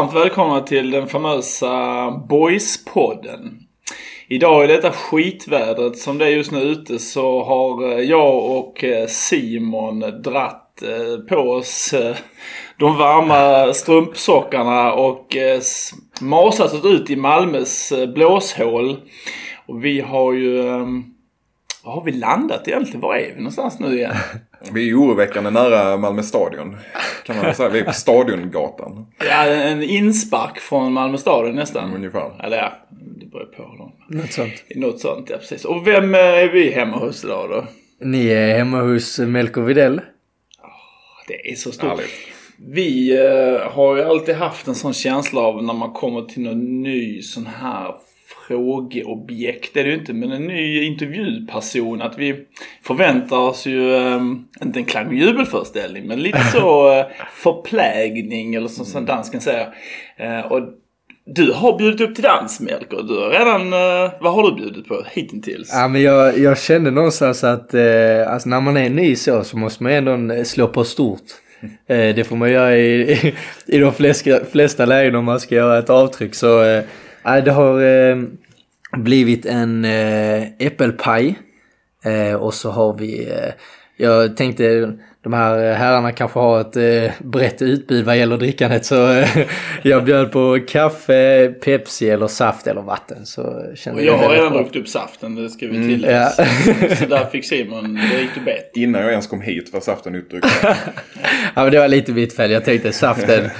varmt välkomna till den famösa Boys-podden. Idag i detta skitvädret som det är just nu ute så har eh, jag och eh, Simon dratt eh, på oss de varma strumpsockarna och masat oss ut i Malmös blåshål. Och vi har ju... Ehm, var har vi landat egentligen? Var är vi någonstans nu igen? Vi är oroväckande nära Malmö stadion. Kan man säga. Vi är på Stadiongatan. Ja, en inspark från Malmö stadion nästan. Mm, ungefär. Eller ja, det beror på. Dem. Något sånt. Något sånt, ja precis. Och vem är vi hemma hos idag då? Ni är hemma hos Melker Videll. Det är så stort. Härligt. Vi uh, har ju alltid haft en sån känsla av när man kommer till någon ny sån här frågeobjekt är det ju inte, men en ny intervjuperson. Att vi förväntar oss ju, um, inte en klang och jubelföreställning, men lite så uh, förplägning eller som, som dansken säger. Uh, och du har bjudit upp till dans Melker. Du har redan, uh, vad har du bjudit på hittills? Ja men jag, jag kände någonstans att uh, alltså när man är ny så så måste man ändå slå på stort. Det får man göra i, i, i de flesta, flesta lägen om man ska göra ett avtryck. Så Nej, det har eh, blivit en eh, äppelpaj. Eh, och så har vi, eh, jag tänkte de här herrarna kanske har ett eh, brett utbud vad gäller drickandet så eh, jag bjöd på kaffe, Pepsi eller saft eller vatten. Så kände och jag har redan druckit upp saften, det ska vi mm, tillägga. Mm, ja. så där fick Simon, det gick du bet. Innan jag ens kom hit var saften utdrucken. ja men det var lite mitt fel, jag tänkte saften,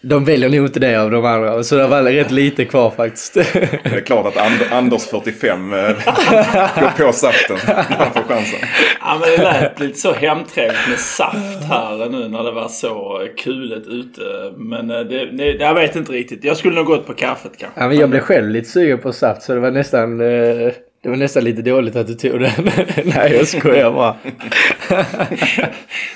de väljer nog inte det av de andra. Så det var rätt lite kvar faktiskt. Det är klart att And Anders 45 eh, går på saften. Han får chansen. Ja men det lät lite så hemtrevligt med saft här nu när det var så kulet ute. Men eh, det, det, jag vet inte riktigt. Jag skulle nog gått på kaffet kanske. Ja men jag blev själv lite sugen på saft så det var nästan eh... Det var nästan lite dåligt att du tog den. Nej, jag skojar bara.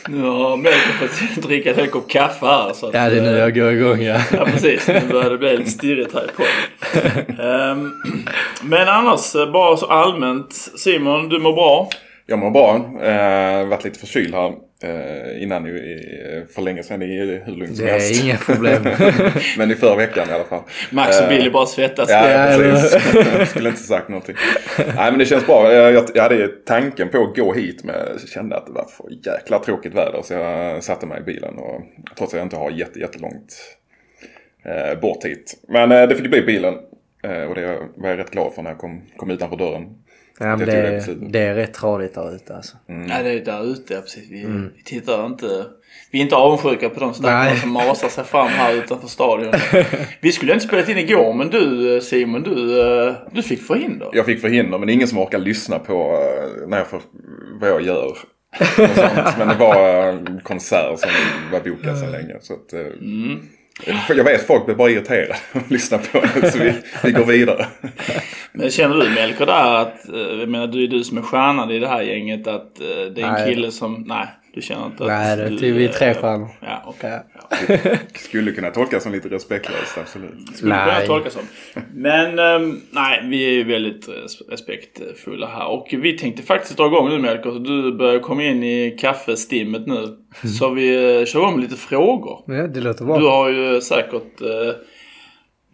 nu har Melker fått dricka en hel kopp kaffe här. Så att, ja, det är nu jag går igång ja. ja, precis. Nu börjar det bli lite stirrigt här i podden. um, men annars, bara så allmänt. Simon, du mår bra? Jag mår bra. Eh, varit lite förkyld här eh, innan i, för länge sedan i hur lugnt som helst. Det är inga problem. men i förra veckan i alla fall. Max och Billy bara svettas. Ja, ja precis. skulle inte sagt någonting. Nej men det känns bra. Jag, jag hade tanken på att gå hit men jag kände att det var för jäkla tråkigt väder. Så jag satte mig i bilen och trots att jag inte har jätte, jättelångt eh, bort hit. Men eh, det fick bli bilen. Eh, och det var jag rätt glad för när jag kom, kom utanför dörren. Ja, men det, det, det, är rätt tradigt där ute alltså. Mm. Ja, det är där ute, ja, precis. Vi, mm. vi tittar inte... Vi är inte avundsjuka på de stackarna som masar sig fram här utanför stadion. vi skulle inte spelat in igår, men du Simon, du, eh, du fick förhinder. Jag fick förhinder, men ingen som orkar lyssna på eh, när jag får, vad jag gör. men det var en konsert som var bokad sedan länge. Så att, eh, mm. Jag vet folk blir bara irriterade och lyssnar på det så vi, vi går vidare. Men känner du Melker där att, eh, jag menar du är du som är stjärnan i det här gänget att eh, det är en nej. kille som, nej du känner inte att Nej, det är vi är tre stjärnor. Ja. Okay. Ja. Skulle kunna tolkas som lite respektlöst, absolut. Skulle nej. kunna tolkas som. Men um, nej, vi är väldigt respektfulla här. Och vi tänkte faktiskt dra igång nu Melker. Du börjar komma in i kaffestimmet nu. Mm. Så vi uh, kör om lite frågor. Ja, det låter bra. Du har ju säkert uh,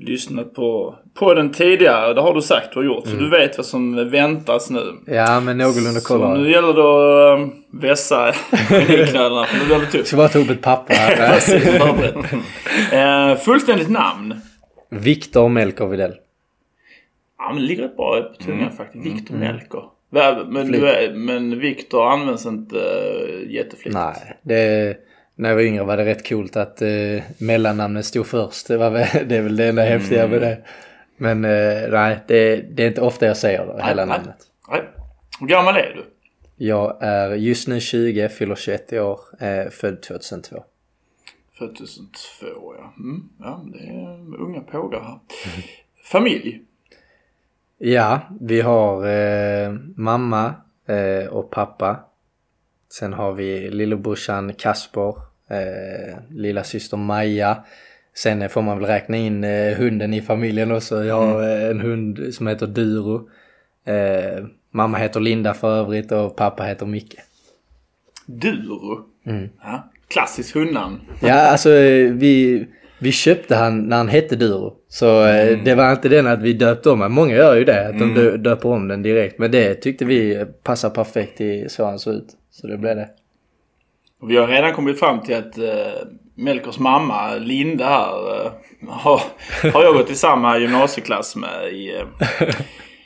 lyssnat på, på den tidigare. Det har du sagt du har gjort. Mm. Så du vet vad som väntas nu. Ja, men någorlunda kolla. Så nu gäller det att um, vässa geniknölarna. för nu blir det tufft. Ska bara ta upp ett papper här. Uh, fullständigt namn? Viktor Melker Widell. Ja, men det ligger rätt bra på tungan mm. faktiskt. Viktor mm. Melker. Men, men Viktor används inte uh, jätteflitigt. Nej, det när jag var yngre var det rätt coolt att eh, mellannamnet stod först. Det, var väl, det är väl det enda mm. häftiga med det. Men eh, nej, det, det, är inte ofta jag säger det, nej, hela nej, namnet. Nej. Hur gammal är du? Jag är just nu 20, fyller 21 år, eh, född 2002. Född 2002 ja. Mm, ja, det är unga pågar här. Familj? Ja, vi har eh, mamma eh, och pappa. Sen har vi lillebrorsan Kasper eh, lilla syster Maja. Sen får man väl räkna in eh, hunden i familjen också. Jag har mm. Eh, en hund som heter Duro. Eh, mamma heter Linda för övrigt och pappa heter Micke. Duro? Mm. Ja, klassiskt hundnamn. ja, alltså vi, Vi köpte han när han hette Duro. Så eh, mm. det var inte den att vi döpte om den. Många gör ju det, att mm. de döper om den direkt. Men det tyckte vi passade perfekt i så han såg ut. Så det blev det. Vi har redan kommit fram till att uh, Melkers mamma, Linda här, uh, har, har jag gått i samma gymnasieklass med i, uh,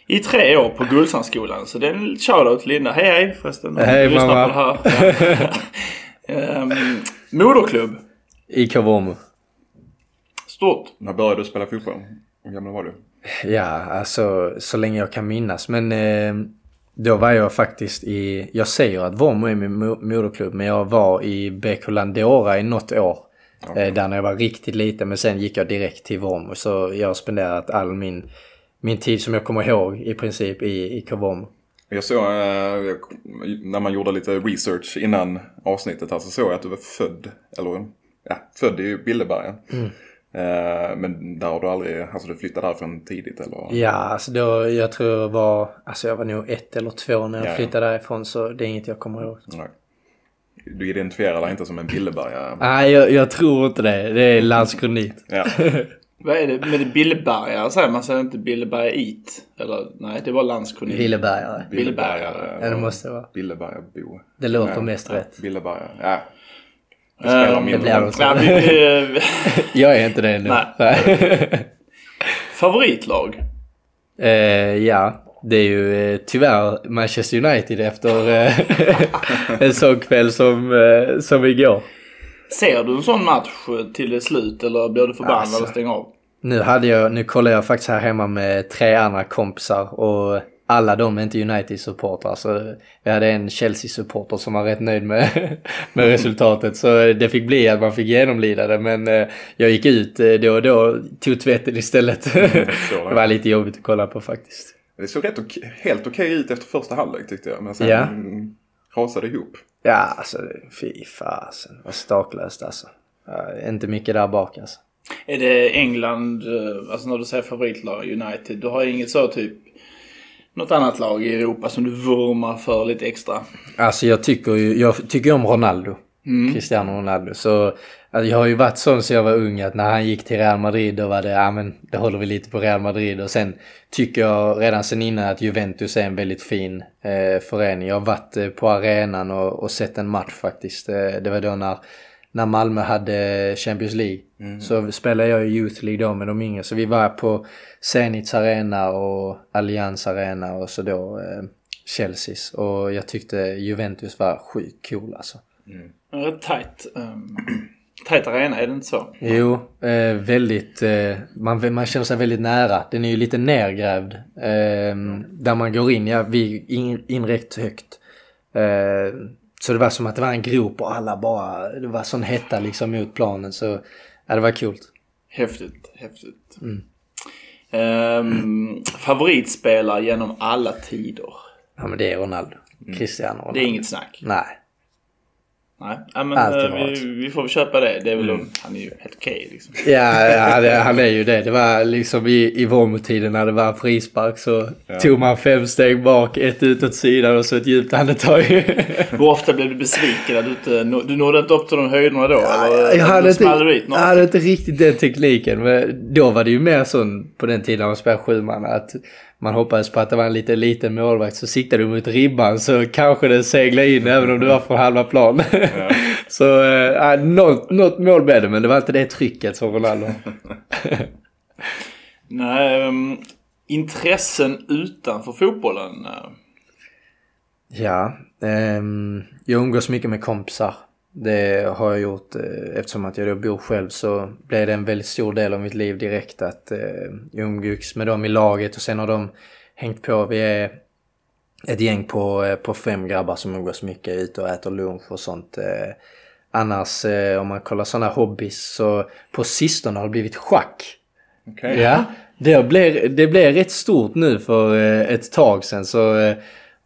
i tre år på Gullsandsskolan. Så det är en shoutout till Linda. Hej hej förresten. Hej mamma. På det här. um, moderklubb. I Kavomo. Stort. När började du spela fotboll? Hur gammal var du? Ja, alltså så länge jag kan minnas. Men eh, då var jag faktiskt i, jag säger att Vormo är min moderklubb, men jag var i BK Landora i något år. Okay. Eh, där när jag var riktigt liten, men sen gick jag direkt till Vormo. Så jag har spenderat all min, min tid som jag kommer ihåg i princip i, i Kavom. Jag såg, eh, när man gjorde lite research innan avsnittet här så såg jag att du var född, eller ja, född i Billeberga. Mm. Eh, men där har du aldrig, alltså du flyttade därifrån tidigt eller? Ja, alltså då, jag tror jag var, alltså jag var nog ett eller två när jag ja, flyttade ja. därifrån så det är inget jag kommer ihåg. Nej. Du identifierar dig inte som en Billeberga? Nej, jag, jag, tror inte det. Det är landskronit. ja. Vad är det med Billebergare säger man? Säger inte Billeberga-it? Eller nej, det var landskronit. Billebergare. Billebergare. Ja, det måste det vara. Billeberga-bo. Det låter ja, mest rätt. Billeberga, ja. Det spelar mindre roll. jag är inte det nu. Favoritlag? Uh, ja, det är ju uh, tyvärr Manchester United efter uh, en sån kväll som, uh, som igår. Ser du en sån match till slut eller blir du förbannad alltså, och stänger av? Nu, hade jag, nu kollade jag faktiskt här hemma med tre andra kompisar och alla de är inte United-supportrar. Så vi hade en Chelsea-supporter som var rätt nöjd med, med resultatet. Så det fick bli att man fick genomlida det. Men eh, jag gick ut eh, då och då, tog tvätten istället. Mm, det var lite jobbigt att kolla på faktiskt. Det såg rätt okej, helt okej ut efter första halvlek tyckte jag. Men sen ja. rasade ihop. Ja, alltså fy fasen. Vad staklöst alltså. Ja, inte mycket där bak alltså. Är det England, eh, alltså när du säger favoritlag United, du har inget så typ något annat lag i Europa som du vurmar för lite extra? Alltså jag tycker ju jag tycker om Ronaldo. Mm. Cristiano Ronaldo. Så alltså, jag har ju varit sån sen jag var ung att när han gick till Real Madrid då var det, ja men det håller vi lite på Real Madrid. Och sen tycker jag redan sen innan att Juventus är en väldigt fin eh, förening. Jag har varit eh, på arenan och, och, sett en match faktiskt. Eh, det var då när när Malmö hade Champions League. Mm. Så spelade jag i Youth League då med de yngre. Så vi var på Zenits Arena och Allianz Arena och så då eh, Chelseas. Och jag tyckte Juventus var sjukt cool alltså. Mm. Rätt tajt. Um, tajt arena, är det inte så? Jo, eh, väldigt. Eh, man, man känner sig väldigt nära. Den är ju lite nergrävd. Eh. Där man går in, ja, vi in, in rätt högt. Eh, så det var som att det var en grop och alla bara, det var sån hetta liksom mot planen så ja, det var coolt. Häftigt, häftigt. Mm. Um, favoritspelare genom alla tider? Ja men det är Ronaldo. Mm. Cristiano Ronaldo. Det är inget snack? Nej. Nej, ja, men äh, vi, vi, får väl köpa det. det är väl, mm. Han är ju helt okej okay, liksom. Ja, ja det, han är ju det. Det var liksom i, i Vormo-tiden när det var frispark så ja. tog man fem steg bak, ett ut åt sidan och så ett djupt andetag. Hur ofta blev du besviken? Du, inte, du nådde inte upp till de höjderna då? Ja, eller, jag, hade inte, jag hade inte riktigt den tekniken. Men då var det ju mer sån på den tiden man spelade sju man att man hoppades på att det var en lite liten målvakt så siktade du mot ribban så kanske den seglade in även om du var från halva plan. Ja. så äh, något, något mål blev det men det var inte det trycket som Ronaldo. Nej, um, intressen utanför fotbollen? Eh. Ja, um, jag umgås mycket med kompisar. Det har jag gjort eh, eftersom att jag då bor själv så blev det en väldigt stor del av mitt liv direkt att eh, jag umgicks med dem i laget och sen har de hängt på. Vi är ett gäng på, eh, på fem grabbar som umgås mycket ute och äter lunch och sånt. Eh, annars om man kollar sådana hobbys så på sistone har det blivit schack. Okay. Ja, det blev, det rätt stort nu för ett tag sedan så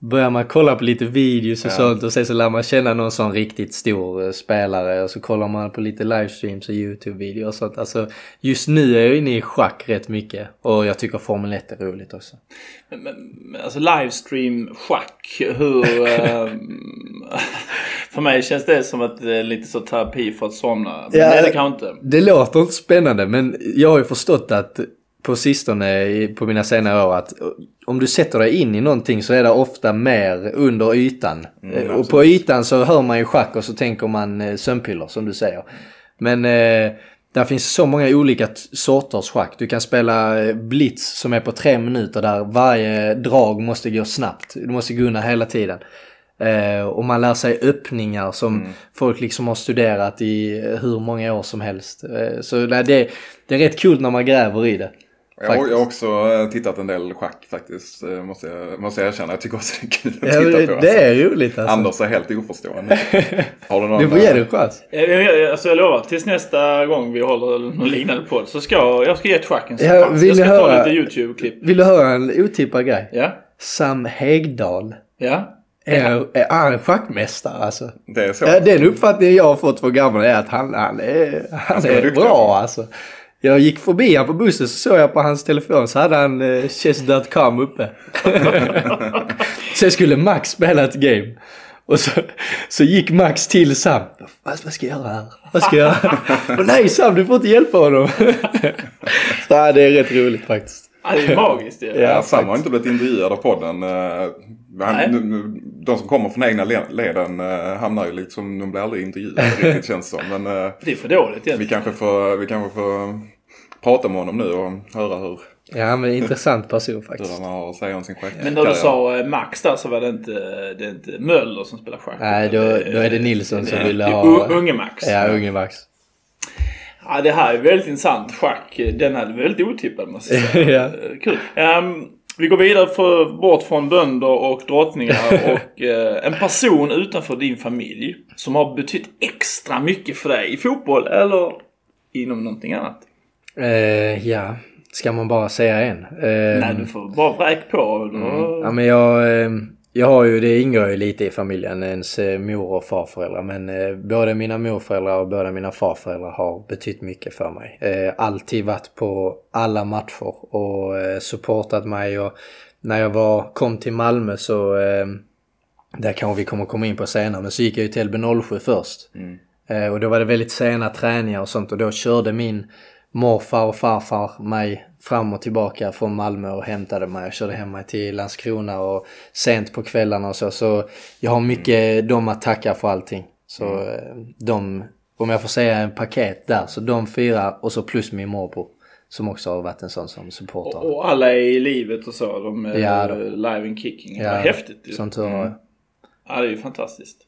börjar man kolla på lite videos och ja. sånt och sen så lär man känna någon sån riktigt stor eh, spelare och så kollar man på lite livestreams och YouTube-videor och sånt. Alltså just nu är jag inne i schack rätt mycket och jag tycker Formel 1 är roligt också. Men, men alltså livestream schack, hur... äh, för mig känns det som att det är lite så terapi för att somna. Men ja, det kanske inte. Det låter inte spännande men jag har ju förstått att på sistone på mina senare år att om du sätter dig in i någonting så är det ofta mer under ytan. Mm, och på ytan så hör man ju schack och så tänker man eh, sömnpiller som du säger. Men eh, där finns så många olika sorters schack. Du kan spela eh, blitz som är på tre minuter där varje drag måste gå snabbt. Du måste gunna hela tiden. Eh, och man lär sig öppningar som mm. folk liksom har studerat i hur många år som helst. Eh, så det, det är rätt kul när man gräver i det. Jag, jag har också eh, tittat en del schack faktiskt. Eh, måste jag, måste jag erkänna. Jag tycker också det är kul att ja, titta det, på. Det är roligt alltså. Anders är helt oförstående. Har du någon... Du får ge det en chans. Alltså jag lovar, tills nästa gång vi håller någon liknande podd så ska jag ska ge ett schack en ja, vill Jag ska höra, ta lite YouTube-klipp. Vill du höra en otippad grej? Ja. Sam Hegdahl. Ja. Är, är han schackmästare alltså? Det är så? Den uppfattningen jag har fått från gamla är att han, han är, han är bra alltså. Jag gick förbi han på bussen så såg jag på hans telefon så hade han eh, chess.com uppe. Sen skulle Max spela ett game. Och så, så gick Max till Sam. Vad, vad ska jag göra här? Vad ska jag göra? Och nej Sam, du får inte hjälpa honom. så ja, det är rätt roligt faktiskt. Ja, det är magiskt ja. ja Sam har inte blivit intervjuad av podden. Eh, han, de som kommer från egna leden uh, hamnar ju liksom, de blir aldrig intervjuade riktigt känns som. Men, uh, det är för dåligt egentligen. Vi kanske får, vi kanske får prata med honom nu och höra hur Ja men intressant person faktiskt. Hur han har att säga om sin schack. Men när du sa eh, Max där så var det inte, det är inte Möller som spelar schack. Nej då, då är det Nilsson som ville ha... Unge Max. Ja, unge Max. Ja det här är väldigt intressant. Schack, den är väldigt otippad måste jag säga. ja. Kul. Um, vi går vidare för, bort från bönder och drottningar och eh, en person utanför din familj som har betytt extra mycket för dig i fotboll eller inom någonting annat. Eh, ja, ska man bara säga en? Eh, Nej, du får bara vräk på. Mm. Ja, men jag, eh, jag har ju, det ingår ju lite i familjen, ens eh, mor och farföräldrar. Men eh, både mina morföräldrar och båda mina farföräldrar har betytt mycket för mig. Eh, alltid varit på alla matcher och supportat mig. Och när jag var, kom till Malmö så, eh, där kanske vi kommer komma in på senare, men så gick jag ju till LB07 först. Mm. Och då var det väldigt sena träningar och sånt och då körde min morfar och farfar mig fram och tillbaka från Malmö och hämtade mig. Jag körde hem mig till Landskrona och sent på kvällarna och så. Så jag har mycket mm. dem att tacka för allting. Så mm. Eh, de, om jag får säga en paket där, så de fyra och så plus min morbror. Som också har varit en sån som supporter. Och, och alla är i livet och så. De är ja, de, live and kicking. Ja, häftigt ju. Som tur mm. Ja, det är ju fantastiskt.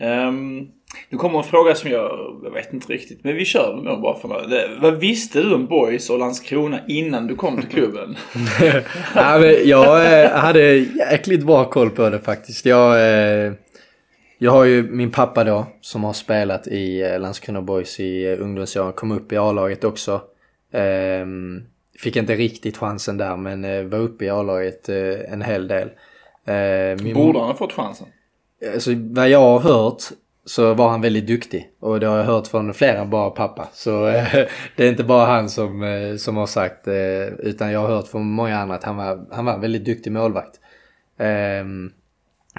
Um, nu kommer en fråga som jag, jag vet inte riktigt, men vi kör nog bara för det. Vad visste du om Boys och Landskrona innan du kom till klubben? men jag eh, hade jäkligt bra koll på det faktiskt. Jag, eh, jag har ju min pappa då som har spelat i eh, Landskrona Boys i ungdomsåren, kom upp i A-laget också. Ehm, fick inte riktigt chansen där men var uppe i A-laget en hel del. Min... Borde han ha fått chansen? Alltså vad jag har hört så var han väldigt duktig. Och det har jag hört från fler än bara pappa. Så äh, det är inte bara han som, äh, som har sagt äh, utan jag har hört från många andra att han var, han var en väldigt duktig målvakt. Ehm,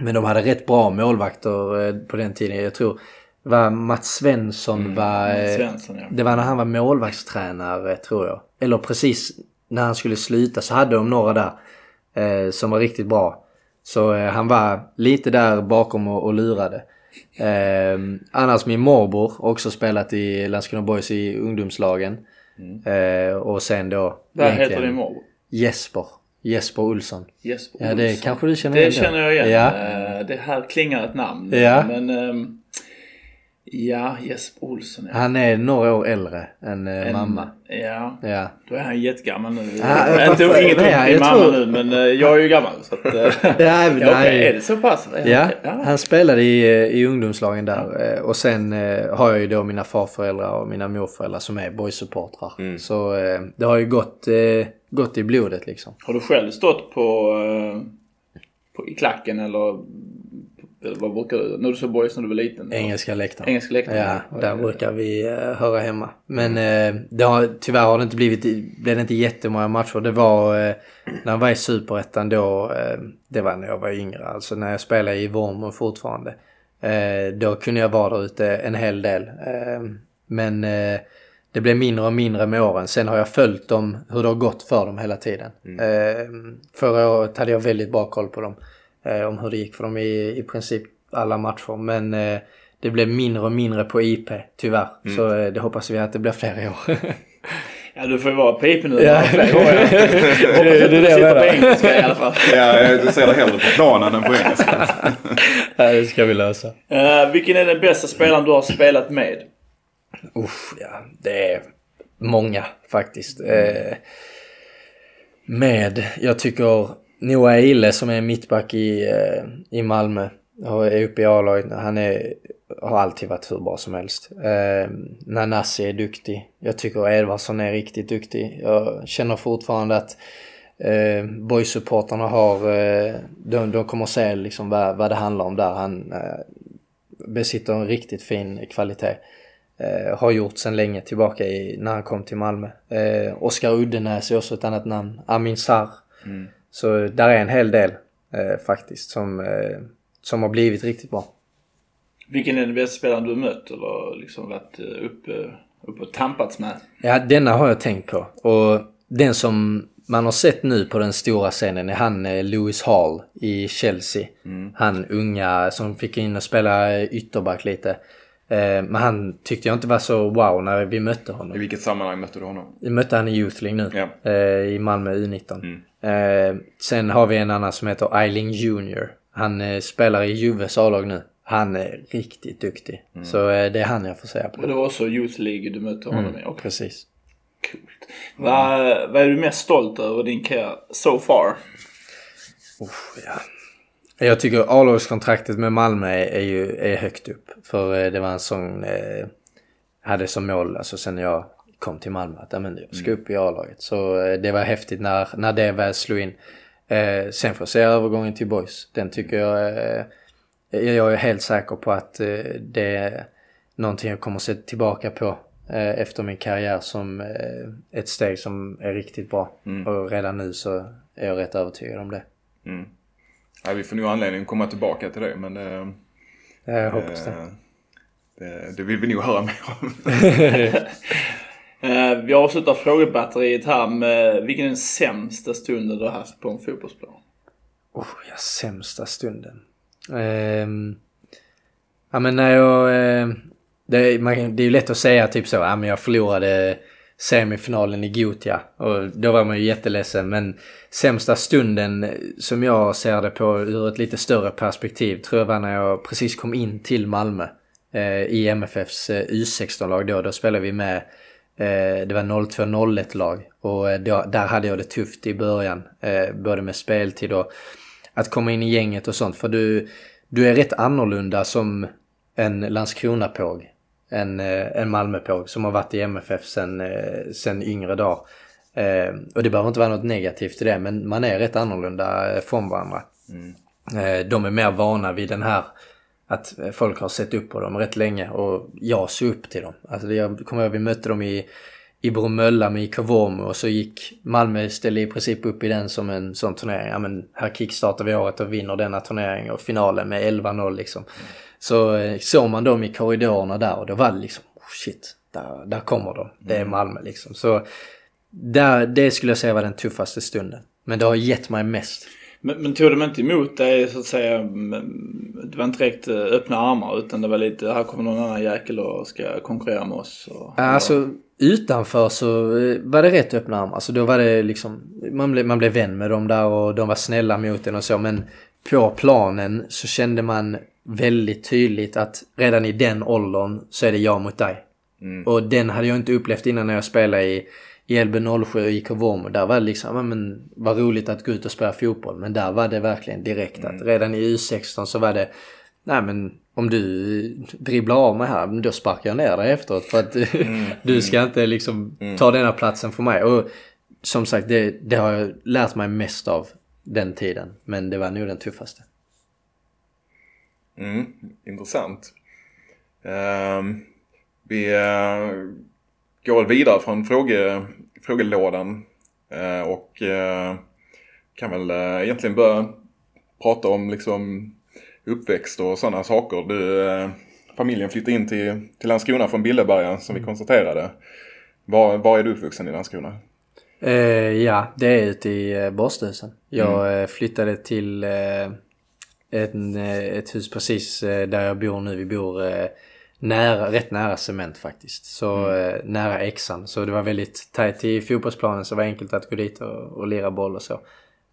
men de hade rätt bra målvakter på den tiden. Jag tror var Mats Svensson mm, var... Mats Svensson, ja. Det var när han var målvaktstränare tror jag. Eller precis när han skulle sluta så hade de några där som var riktigt bra. Så han var lite där bakom och, och lurade. Eh, annars min morbror också spelat i Landskrona Boys i ungdomslagen. Mm. Eh, och sen då... Vad heter din morbror? Jesper. Jesper Olsson. Jesper Ja det kanske du känner igen. Det känner jag igen. Ja. Eh, det här klingar ett namn. Ja. Men um, Ja, Jesper Olsson. Ja. Han är några år äldre än eh, en, mamma. Ja. ja, då är han jättegammal nu. Ah, inte, inget ont i mamma tror... nu men uh, jag är ju gammal. Så att, uh, ja, ja, okay, är det så pass? Ja, ja, han spelade i, i ungdomslagen där. Och sen har jag ju då mina farföräldrar och mina morföräldrar som är boysupportrar. Mm. Så det har ju gått, gått i blodet liksom. Har du själv stått på på, i klacken eller vad brukar du, när du såg boys när du var liten? Engelska läktaren. Engelska läktaren. Ja, där brukar vi uh, höra hemma. Men uh, det har, tyvärr har det inte blivit, blev det inte jättemånga matcher. Det var uh, när jag var i Superettan då, det var när jag var yngre, alltså när jag spelade i Vormo fortfarande. då kunde jag vara där ute en hel del. men det blev mindre och mindre med åren. Sen har jag följt dem, hur det har gått för dem hela tiden. Mm. förra året hade jag väldigt bra koll på dem eh, om hur det gick för dem i, i princip alla matcher. Men eh, det blev mindre och mindre på IP tyvärr. Mm. Så eh, det hoppas vi att det blir fler i år. Ja, du får ju vara på IP nu. Ja. det, det, det, det sitter på engelska i alla fall. Ja, du ser det hellre på planen än på engelska. ja, det ska vi lösa. Uh, vilken är den bästa spelaren du har spelat med? Uff, ja. Det är många faktiskt. Uh, med, jag tycker Noah Ille som är mittback i, eh, i Malmö och är uppe i A-laget. Han är, har alltid varit hur bra som helst. Eh, Nanasi är duktig. Jag tycker Edvardsson är riktigt duktig. Jag känner fortfarande att eh, boysupportrarna har, eh, de, de kommer se liksom vad, vad det handlar om där. Han eh, besitter en riktigt fin kvalitet. Eh, har gjort sedan länge tillbaka i, när han kom till Malmö. Eh, Oskar Uddenäs är också ett annat namn. Amin Sarr. Mm. Så där är en hel del eh, faktiskt som, eh, som har blivit riktigt bra. Vilken är den bästa spelaren du mött eller liksom varit eh, uppe, uppe och tampats med? Ja, denna har jag tänkt på. Och den som man har sett nu på den stora scenen är han eh, Lewis Hall i Chelsea. Mm. Han unga som fick in och spela ytterback lite. Eh, men han tyckte jag inte var så wow när vi mötte honom. I vilket sammanhang mötte du honom? Vi mötte han i Youth League nu. Ja. I Malmö U19. Mm. Eh, sen har vi en annan som heter Eiling Junior. Han eh, spelar i Juves A-lag nu. Han är riktigt duktig. Mm. Så eh, det är han jag får säga på. Och det var också Youth League du mötte honom mm, i? Okay. Precis. Coolt. Vad, vad är du mest stolt över din karriär so far? Uff, ja. Jag tycker A-lagskontraktet med Malmö är, är, ju är högt upp. För eh, det var en sån... Eh, hade som mål, alltså sen jag kom till Malmö att jag ska mm. upp i A-laget. Så eh, det var häftigt när, när det väl slog in. Eh, sen får jag se övergången till Boys. Den tycker jag... Eh, jag är helt säker på att eh, det är någonting jag kommer att se tillbaka på eh, efter min karriär som eh, ett steg som är riktigt bra. Mm. Och redan nu så är jag rätt övertygad om det. Mm. Ja, vi får nog anledning att komma tillbaka till det men... Jag hoppas det. Det, det vill vi nog höra mer om. Eh, vi avslutar frågebatteriet här med vilken är den sämsta stunden du har haft på en fotbollsplan? Oh, ja, sämsta stunden. Eh, ja men när jag... Eh, det, man, det är ju lätt att säga typ så, ja men jag förlorade semifinalen i Gotia och då var man ju jätteledsen men sämsta stunden som jag ser det på ur ett lite större perspektiv tror jag var när jag precis kom in till Malmö eh, i MFFs eh, U16-lag då. Då spelade vi med Eh, det var 02-01 lag och eh, där hade jag det tufft i början. Eh, både med speltid och att komma in i gänget och sånt. För du, du är rätt annorlunda som en Landskrona-påg. En, en Malmö-påg som har varit i MFF sen, sen yngre dagar. och det behöver inte vara något negativt i det men man är rätt annorlunda från varandra. Mm. de är mer vana vid den här att folk har sett upp på dem rätt länge och jag såg upp till dem. Alltså jag kommer ihåg vi mötte dem i, i Bromölla med IK Vormo och så gick Malmö ställde i princip upp i den som en sån turnering. Ja men här kickstartar vi året och vinner denna turnering och finalen med 11-0 liksom. Så eh, såg man dem i korridorerna där och då var det liksom oh shit, där, där kommer de. Det är mm. Malmö liksom. Så där, det skulle jag säga var den tuffaste stunden. Men det har gett mig mest. Men, men tog de inte emot dig så att säga, det var inte direkt eh, öppna armar utan det var lite, här kommer någon annan jäkel och ska konkurrera med oss? Och, alltså utanför så eh, var det rätt öppna armar. Alltså då var det liksom, man blev, man blev vän med dem där och de var snälla mot en och så men på planen så kände man väldigt tydligt att redan i den åldern så är det jag mot dig. Mm. Och den hade jag inte upplevt innan när jag spelade i i LB07 och IK Vormo, där var det liksom, men vad roligt att gå ut och spela fotboll. Men där var det verkligen direkt att mm. redan i U16 så var det, nej men om du dribblar av mig här, då sparkar jag ner dig efteråt. För att mm. du ska inte liksom mm. ta denna platsen för mig. Och som sagt, det, det har jag lärt mig mest av den tiden. Men det var nog den tuffaste. Mm, intressant. Uh, vi uh, går väl vidare från fråge, frågelådan uh, och uh, kan väl egentligen börja prata om liksom uppväxt och sådana saker. Du, familjen flyttade in till, till Landskrona från Billeberga som vi mm. konstaterade. Var, var är du uppvuxen i Landskrona? Eh, ja, det är ute i eh, Borsthusen. Jag mm. Eh, flyttade till eh, en, eh, ett hus precis eh, där jag bor nu. Vi bor nära, rätt nära cement faktiskt. Så mm. nära Exan. Så det var väldigt tajt till fotbollsplanen så det var enkelt att gå dit och, och lira boll och så.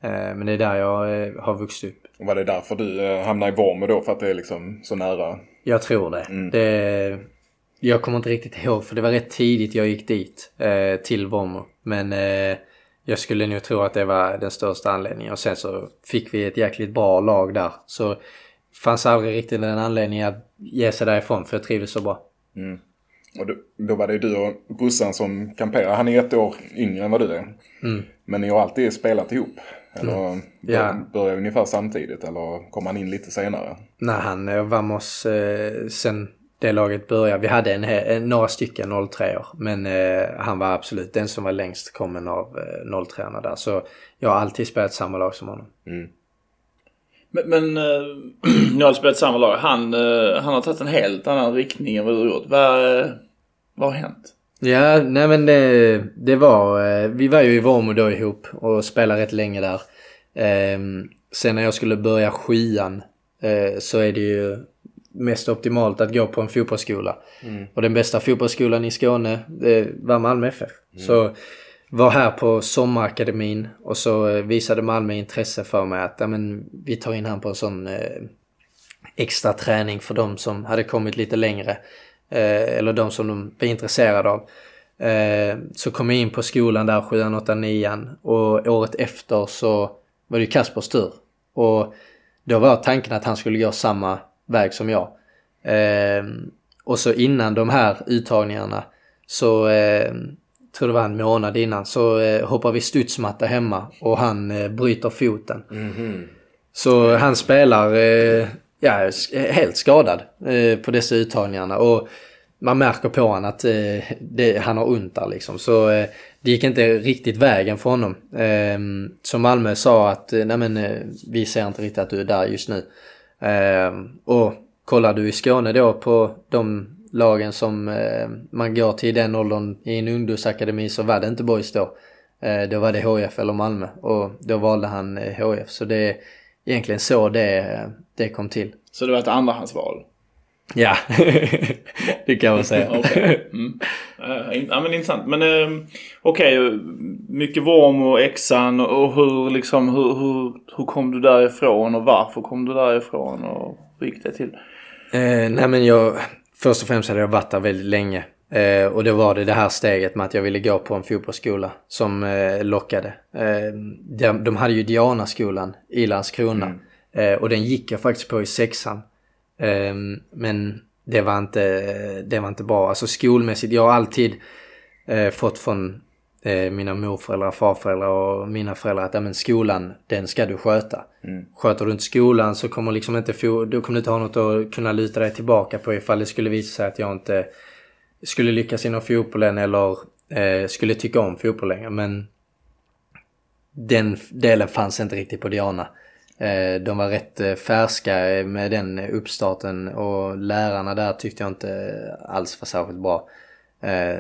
Men det är där jag har vuxit upp. Var det därför du hamnade i Vormo då? För att det är liksom så nära? Jag tror det. Mm. det jag kommer inte riktigt ihåg för det var rätt tidigt jag gick dit eh, till Vormo. Men eh, jag skulle nog tro att det var den största anledningen. Och sen så fick vi ett jäkligt bra lag där. Så fanns aldrig riktigt en anledning att ge sig därifrån för jag trivdes så bra. Mm. Och då, då, var det du och brorsan som kamperade. Han är ett år yngre än vad du är. Mm. Men ni har alltid spelat ihop? Eller mm. ja. började ungefär samtidigt eller kom han in lite senare? Nej, han var med oss eh, sen det laget började. Vi hade en, en, några stycken 03 år men eh, han var absolut den som var längst kommen av eh, 03 där. Så jag har alltid spelat samma lag som honom. Mm. Men, men äh, ni har spelat samma lag. Han, äh, han har tagit en helt annan riktning än vad du har gjort. Vad, äh, vad har hänt? Ja, nej men det, det var... Vi var ju i Vormo då ihop och spelade rätt länge där. Ehm, sen när jag skulle börja sjuan så är det ju mest optimalt att gå på en fotbollsskola. Mm. Och den bästa fotbollsskolan i Skåne det var Malmö FF. Mm. Så var här på sommarakademin och så eh, visade Malmö intresse för mig att ja, men, vi tar in han på en sån eh, extra träning för de som hade kommit lite längre. Eh, eller de som de var intresserade av. Eh, så kom jag in på skolan där 7, 8, 9 och året efter så var det ju Kaspers tur. Och då var tanken att han skulle gå samma väg som jag. Eh, och så innan de här uttagningarna så eh, tror det var en månad innan så eh, hoppar vi studsmatta hemma och han eh, bryter foten. Mm -hmm. Så han spelar eh, ja, helt skadad eh, på dessa uttagningarna och man märker på honom att eh, det, han har ont där liksom. Så eh, det gick inte riktigt vägen för honom. Eh, så Malmö sa att nej men vi ser inte riktigt att du är där just nu. Eh, och kollar du i Skåne då på de lagen som eh, man går till i den åldern i en ungdomsakademi så var det inte Boys då. Eh, då var det HF eller Malmö och då valde han HF. Eh, så det är egentligen så det, det kom till. Så det var ett andrahandsval? Ja, det kan man säga. okay. mm. Ja men intressant. Men eh, okej, okay. mycket Worm och Exan och hur liksom hur, hur, hur kom du därifrån och varför kom du därifrån och hur gick det till? Eh, nej men jag, först och främst hade jag varit där väldigt länge. Eh, och då var det det här steget med att jag ville gå på en fotbollsskola som eh, lockade. Eh, de, de hade ju Diana-skolan i Landskrona. Mm. Eh, och den gick jag faktiskt på i sexan. Eh, men det var, inte, det var inte bra. Alltså skolmässigt, jag har alltid fått från eh, mina morföräldrar, farföräldrar och mina föräldrar att ja, men skolan, den ska du sköta. Mm. Sköter du inte skolan så kommer liksom inte du kommer inte ha något att kunna luta dig tillbaka på ifall det skulle visa sig att jag inte skulle lyckas inom fotbollen eller eh, skulle tycka om fotboll längre. Men den delen fanns inte riktigt på Diana. Eh, de var rätt eh, färska med den uppstarten och lärarna där tyckte jag inte alls var särskilt bra.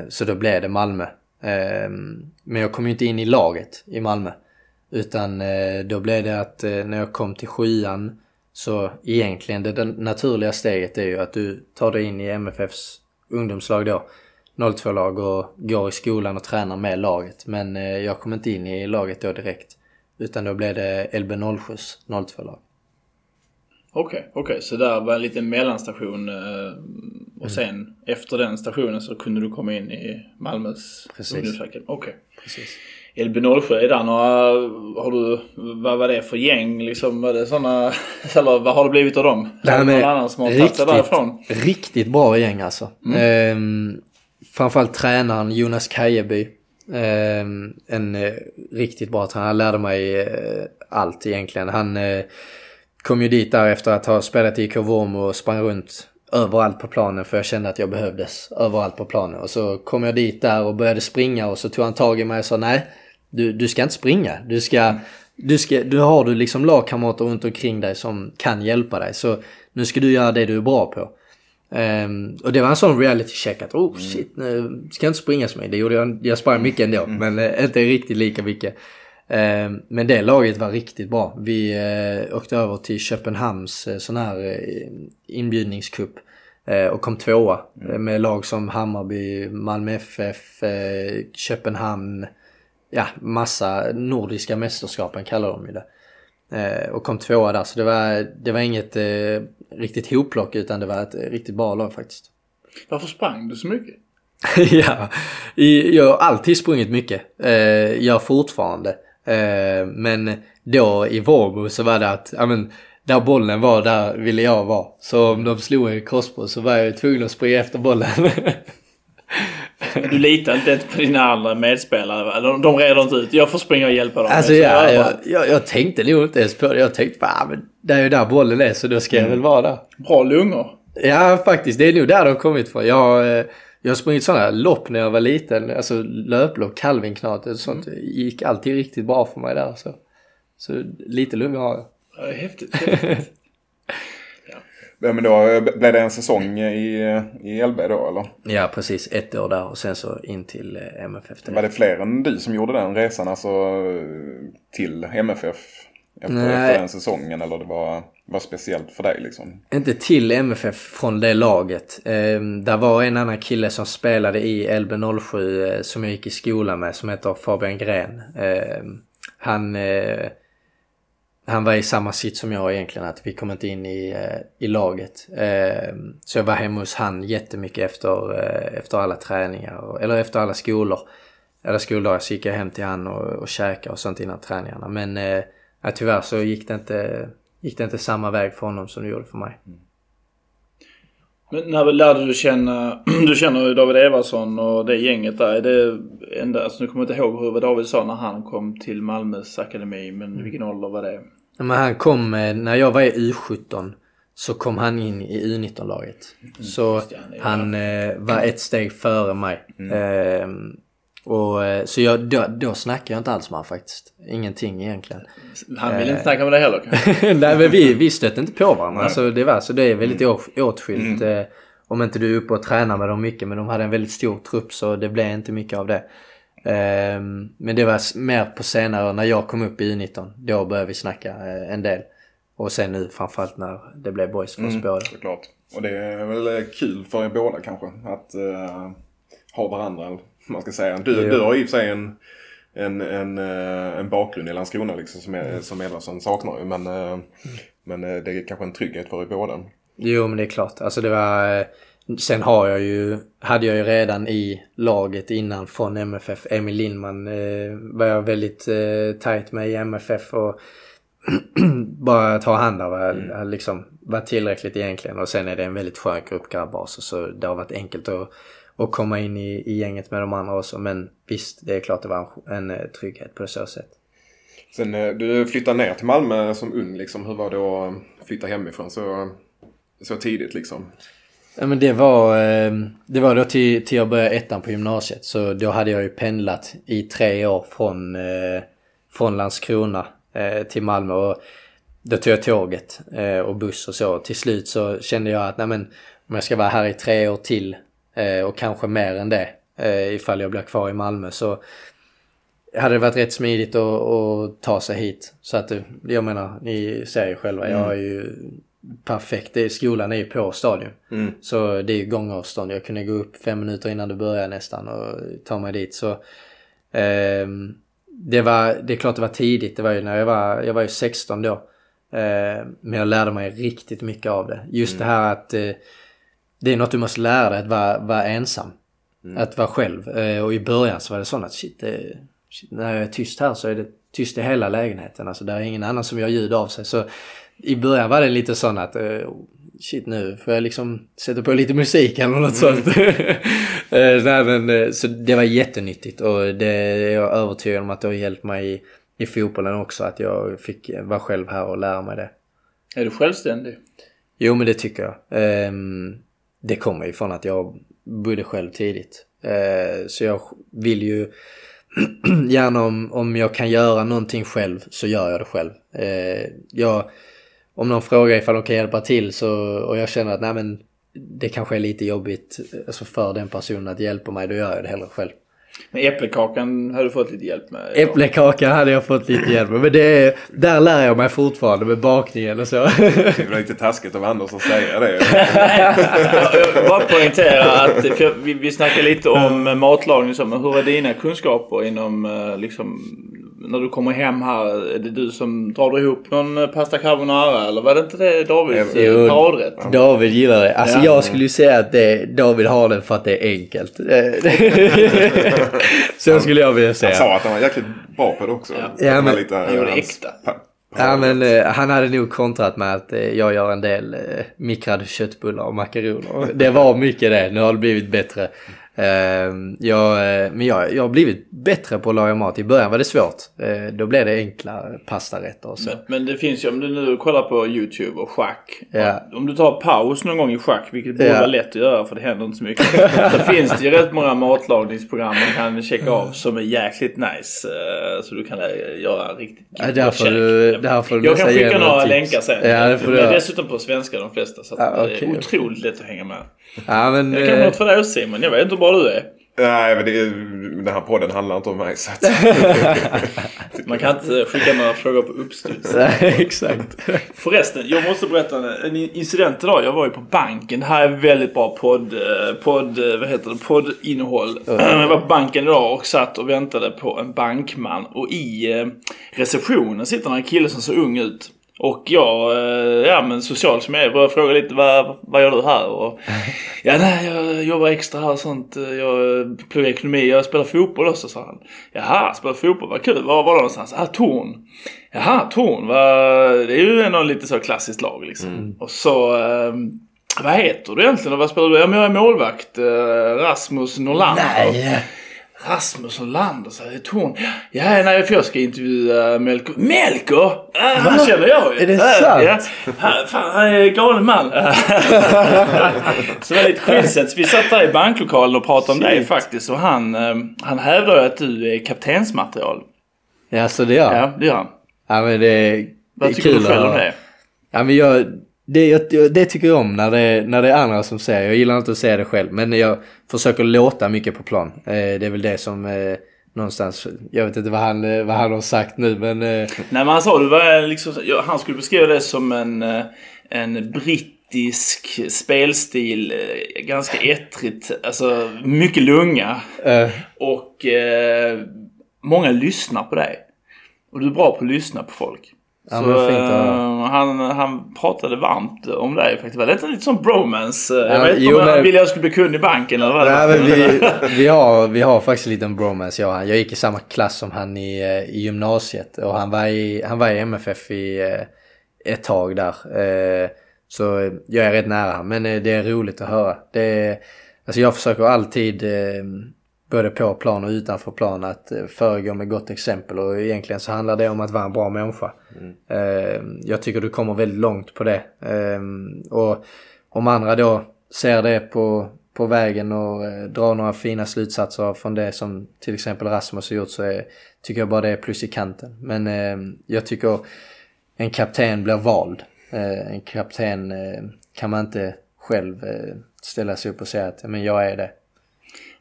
Så då blev det Malmö Ehm, men jag kom ju inte in i laget i Malmö. Utan eh, då blev det att eh, när jag kom till sjuan så egentligen det naturliga steget är ju att du tar dig in i MFFs ungdomslag då. 02-lag och går i skolan och tränar med laget. Men eh, jag kom inte in i laget då direkt. Utan då blev det LB07s 02-lag. Okej, okay. Okay. Så där var en liten mellanstation eh, och mm. sen efter den stationen så kunde du komma in i Malmös ungdomsakademi? Okej. Okay. LB07, är det några, har du, vad var det för gäng liksom? Var det sådana, eller vad har det blivit av dem? Nej, men, annan som har riktigt, därifrån? Riktigt bra gäng alltså. Mm. Ehm, framförallt tränaren Jonas Kajeby Eh, en eh, riktigt bra tränare. Han lärde mig eh, allt egentligen. Han eh, kom ju dit där efter att ha spelat i IK och sprang runt överallt på planen för jag kände att jag behövdes överallt på planen. Och så kom jag dit där och började springa och så tog han tag i mig och sa nej, du, du ska inte springa. Du ska, du ska, du har du liksom lagkamrater runt omkring dig som kan hjälpa dig. Så nu ska du göra det du är bra på. Um, och det var en sån reality check att oh shit, nu ska jag inte springa som mig. Det gjorde jag, jag sprang mycket ändå, mm. men uh, inte riktigt lika mycket. Um, men det laget var riktigt bra. Vi uh, åkte över till Köpenhamns uh, sån här uh, inbjudningscup och kom tvåa mm. med lag som Hammarby, Malmö FF, Köpenhamn, ja massa nordiska mästerskapen kallar de ju det. Eh, och kom tvåa där så det var, det var inget eh, riktigt hopplock utan det var ett riktigt bra lag faktiskt. Varför sprang du så mycket? ja, jag har alltid sprungit mycket. Eh, gör fortfarande. Eh, men då i Vårbo så var det att, ja men där bollen var, där ville jag vara. Så om de slog en crossbow så var jag tvungen att springa efter bollen. Du litar inte på dina andra medspelare? De, de reder inte ut. Jag får springa och hjälpa dem. Alltså, ja, jag, jag, jag, tänkte nog inte ens på det. Jag tänkte bara, ah, men det är ju där bollen är så då ska mm. jag väl vara där. Bra lungor. Ja, faktiskt. Det är nog där de kommit från. Jag, eh, jag har sprungit sådana lopp när jag var liten. Alltså löplopp, Calvinknatet och sånt. Det gick alltid riktigt bra för mig där. Så, så lite lungor har jag. Häftigt. häftigt. Men då blev det en säsong i, i LB då eller? Ja precis, ett år där och sen så in till eh, MFF. Var det fler än du som gjorde den resan alltså till MFF efter, efter den säsongen eller det var, var speciellt för dig liksom? Inte till MFF från det laget. Eh, där var en annan kille som spelade i LB 07 eh, som jag gick i skolan med som heter Fabian Gren. Eh, han eh, han var i samma sitt som jag egentligen, att vi kom inte in i, eh, i laget. Eh, så jag var hemma hos han jättemycket efter, eh, efter alla träningar, eller efter alla skolor. Eller skoldagar så gick jag hem till han och, och käkade och sånt innan träningarna. Men eh, tyvärr så gick det, inte, gick det inte samma väg för honom som det gjorde för mig. Mm. Men när lärde du känna, du känner ju David Eversson och det gänget där. Är det enda, alltså nu kommer jag inte ihåg hur David sa när han kom till Malmös akademi, men mm. vilken ålder var det? Men han kom, när jag var i U17 så kom han in i U19-laget. Mm, så han eh, var ett steg före mig. Mm. Eh, och, eh, så jag, då, då snackade jag inte alls med honom faktiskt. Ingenting egentligen. Han ville inte snacka med dig heller kanske? Nej men vi, vi stötte inte på varandra. Alltså, det, var, så det är väldigt mm. åtskilt. Mm. Eh, om inte du är uppe och tränar med dem mycket men de hade en väldigt stor trupp så det blev inte mycket av det. Ehm, men det var mer på senare när jag kom upp i U19. Då började vi snacka eh, en del. Och sen nu framförallt när det blev boys för oss mm, båda. Såklart. Och det är väl eh, kul för er båda kanske att uh, ha varandra. Man ska säga. Du, du har i och för sig en, en, en, en bakgrund i Landskrona liksom, som, är, mm. som Edvardsson saknar ju. Men, mm. men det är kanske en trygghet för er båda. Jo men det är klart. Alltså det var Sen har jag ju, hade jag ju redan i laget innan från MFF, Emil Lindman eh, var jag väldigt eh, tajt med i MFF och bara ta hand av mm. liksom var tillräckligt egentligen och sen är det en väldigt skön grupp grabbar så det har varit enkelt att, att komma in i, i gänget med de andra också men visst det är klart det var en, en eh, trygghet på så sätt. Sen eh, du flyttade ner till Malmö som ung liksom, hur var det att flytta hemifrån så, så tidigt liksom? Ja men det var, det var då till, till jag började ettan på gymnasiet. Så då hade jag ju pendlat i tre år från, eh, från Landskrona eh, till Malmö. Och då tog jag tåget eh, och buss och så. Till slut så kände jag att nej men, om jag ska vara här i tre år till och kanske mer än det ifall jag blir kvar i Malmö så hade det varit rätt smidigt att, att ta sig hit. Så att jag menar, ni ser ju själva, mm. jag har ju perfekt. Det, skolan är ju på stadion. Mm. Så det är ju gångavstånd. Jag kunde gå upp fem minuter innan det började nästan och ta mig dit. Så eh, det, var, det är klart det var tidigt. Det var ju när jag var, jag var ju 16 då. Eh, men jag lärde mig riktigt mycket av det. Just mm. det här att eh, det är något du måste lära dig att vara, vara ensam. Mm. Att vara själv. Eh, och i början så var det sånt att shit, shit, när jag är tyst här så är det tyst i hela lägenheten. Alltså det är ingen annan som gör ljud av sig. Så i början var det lite sån att uh, shit nu får jag liksom sätta på lite musik eller något mm. sånt. Eh, nej, men, eh, så det var jättenyttigt och det är jag övertygad om att det har hjälpt mig i, i fotbollen också. Att jag fick vara själv här och lära mig det. Är du självständig? Jo men det tycker jag. Ehm, det kommer ju från att jag bodde själv tidigt. Eh, så jag vill ju gärna om, om jag kan göra någonting själv så gör jag det själv. Eh, jag, om någon frågar ifall de kan hjälpa till så, och jag känner att nej men det kanske är lite jobbigt alltså för den personen att hjälpa mig, då gör jag det hellre själv. Men äppelkakan hade du fått lite hjälp med? Äppelkakan hade jag fått lite hjälp med. Men det där lär jag mig fortfarande med bakningen och så. Det var lite taskigt av Anders att säga det. jag vill bara poängtera att vi, vi snackade lite om matlagning och så, men hur är dina kunskaper inom eh, liksom när du kommer hem här, är det du som drar ihop någon eh, pasta carbonara eller var det inte det Davids jo, paradrätt? David gillar det. Alltså ja. jag skulle ju säga att det, David har den för att det är enkelt. Så skulle jag vilja säga. Han sa att han var jäkligt bra på det också. Ja, ja men, lite, han gjorde äkta. Ja men eh, han hade nog kontrat med att eh, jag gör en del eh, mikrade köttbullar och makaroner. Det var mycket det, nu har det blivit bättre. Ehm, jag, eh, men jag, jag har blivit bättre på att laga mat. I början var det svårt. Eh, då blev det enkla pastarätter och så. Men, men, det finns ju, om du nu kollar på YouTube och schack. Ja. Om du tar paus någon gång i schack, vilket borde ja. vara lätt att göra för det händer inte så mycket. så finns det ju rätt många matlagningsprogram man kan checka av som är jäkligt nice. Eh, så du kan göra riktigt ja, därför du, därför Jag kan skicka några länkar sen. Ja, det får dessutom på svenska de flesta. Så ja, okay. det är otroligt lätt att hänga med. Ja, men, det kan vara något för dig och Simon. Jag vet inte hur bra du är. Nej, men det, den här podden handlar inte om mig. Så att... Man kan inte skicka några frågor på uppstuds. Nej, exakt. Förresten, jag måste berätta en incident idag. Jag var ju på banken. Det här är väldigt bra podd, eh, podd vad heter det, poddinnehåll. Jag var på banken idag och satt och väntade på en bankman. Och i eh, receptionen sitter en kille som ser ung ut. Och jag, eh, ja men social som jag är, började fråga lite vad, vad gör du här? Och, ja nej, jag jobbar extra här och sånt. Jag pluggar ekonomi, jag spelar fotboll också sa han. Jaha, spelar fotboll, vad kul. Var var det någonstans? Ah, Torn. Jaha, Torn, vad, det är ju ändå lite så klassiskt lag liksom. Mm. Och så, eh, vad heter du egentligen och vad spelar du? Ja men jag är målvakt, eh, Rasmus Norlander. Nej! Rasmus Lander säger Torn. Ja, nej, för jag ska intervjua Melko. Melko? Ah, han känner jag ju. Är det sant? Ja. Han, fan, han är en galen man. så det var lite quizet. Vi satt där i banklokalen och pratade om dig faktiskt. Och han, eh, han hävdar ju att du är kaptensmaterial. Ja, så det gör Ja, det gör han. Ja, men det, är Vad tycker du själv om det? Ja, men jag det, det tycker jag om när det, när det är andra som säger. Jag gillar inte att säga det själv. Men jag försöker låta mycket på plan. Eh, det är väl det som eh, någonstans, jag vet inte vad han, eh, vad han har sagt nu men... Nej men han sa du var liksom, han skulle beskriva det som en, en brittisk spelstil. Ganska ettrigt, alltså mycket lunga. Uh. Och eh, många lyssnar på dig. Och du är bra på att lyssna på folk. Ja, så, uh, han, han pratade varmt om dig faktiskt. Det var lite som bromance. Ja, jag vet inte om han ville jag skulle bli kund i banken eller vad nej, men vi, vi, har, vi har faktiskt en liten bromance jag och han. Jag gick i samma klass som han i, eh, i gymnasiet. Och han var i, han var i MFF i eh, ett tag där. Så jag är rätt nära honom. Men det är roligt att höra. Det, alltså jag försöker alltid både på plan och utanför plan att eh, föregå med gott exempel och egentligen så handlar det om att vara en bra människa. Mm. Ehm, jag tycker du kommer väldigt långt på det. Ehm, och om andra då ser det på, på vägen och eh, drar några fina slutsatser från det som till exempel Rasmus har gjort så är, tycker jag bara det är plus i kanten. Men jag tycker en kapten blir vald. En kapten kan man inte själv ställa sig upp och säga att men jag är det.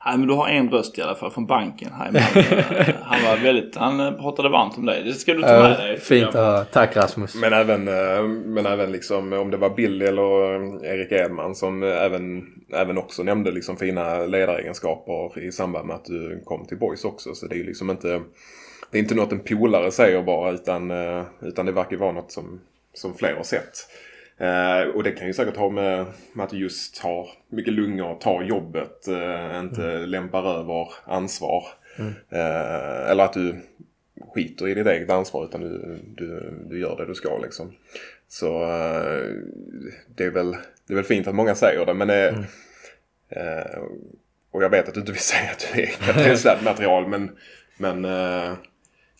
Nej men du har en röst i alla fall från banken här Han var väldigt, han pratade varmt om dig. Det ska du ta med dig. Fint att höra. Tack Rasmus. Men även, eh, men även liksom om det var Bill eller eh, Erik Edman som även, även också nämnde liksom fina ledaregenskaper i samband med att du kom till Boys också. Så det är ju liksom inte, det är inte något en polare säger bara utan, eh, utan det verkar vara något som, som fler har sett. Eh, och det kan ju säkert ha med, med att du just har mycket lungor, tar jobbet, eh, inte mm. lämpar över ansvar. Mm. Eh, eller att du skiter i ditt eget ansvar utan du, du, du gör det du ska liksom. Så eh, det, är väl, det är väl fint att många säger det men mm. Eh, och jag vet att du inte vill säga att du är kaptensladd material men, men eh,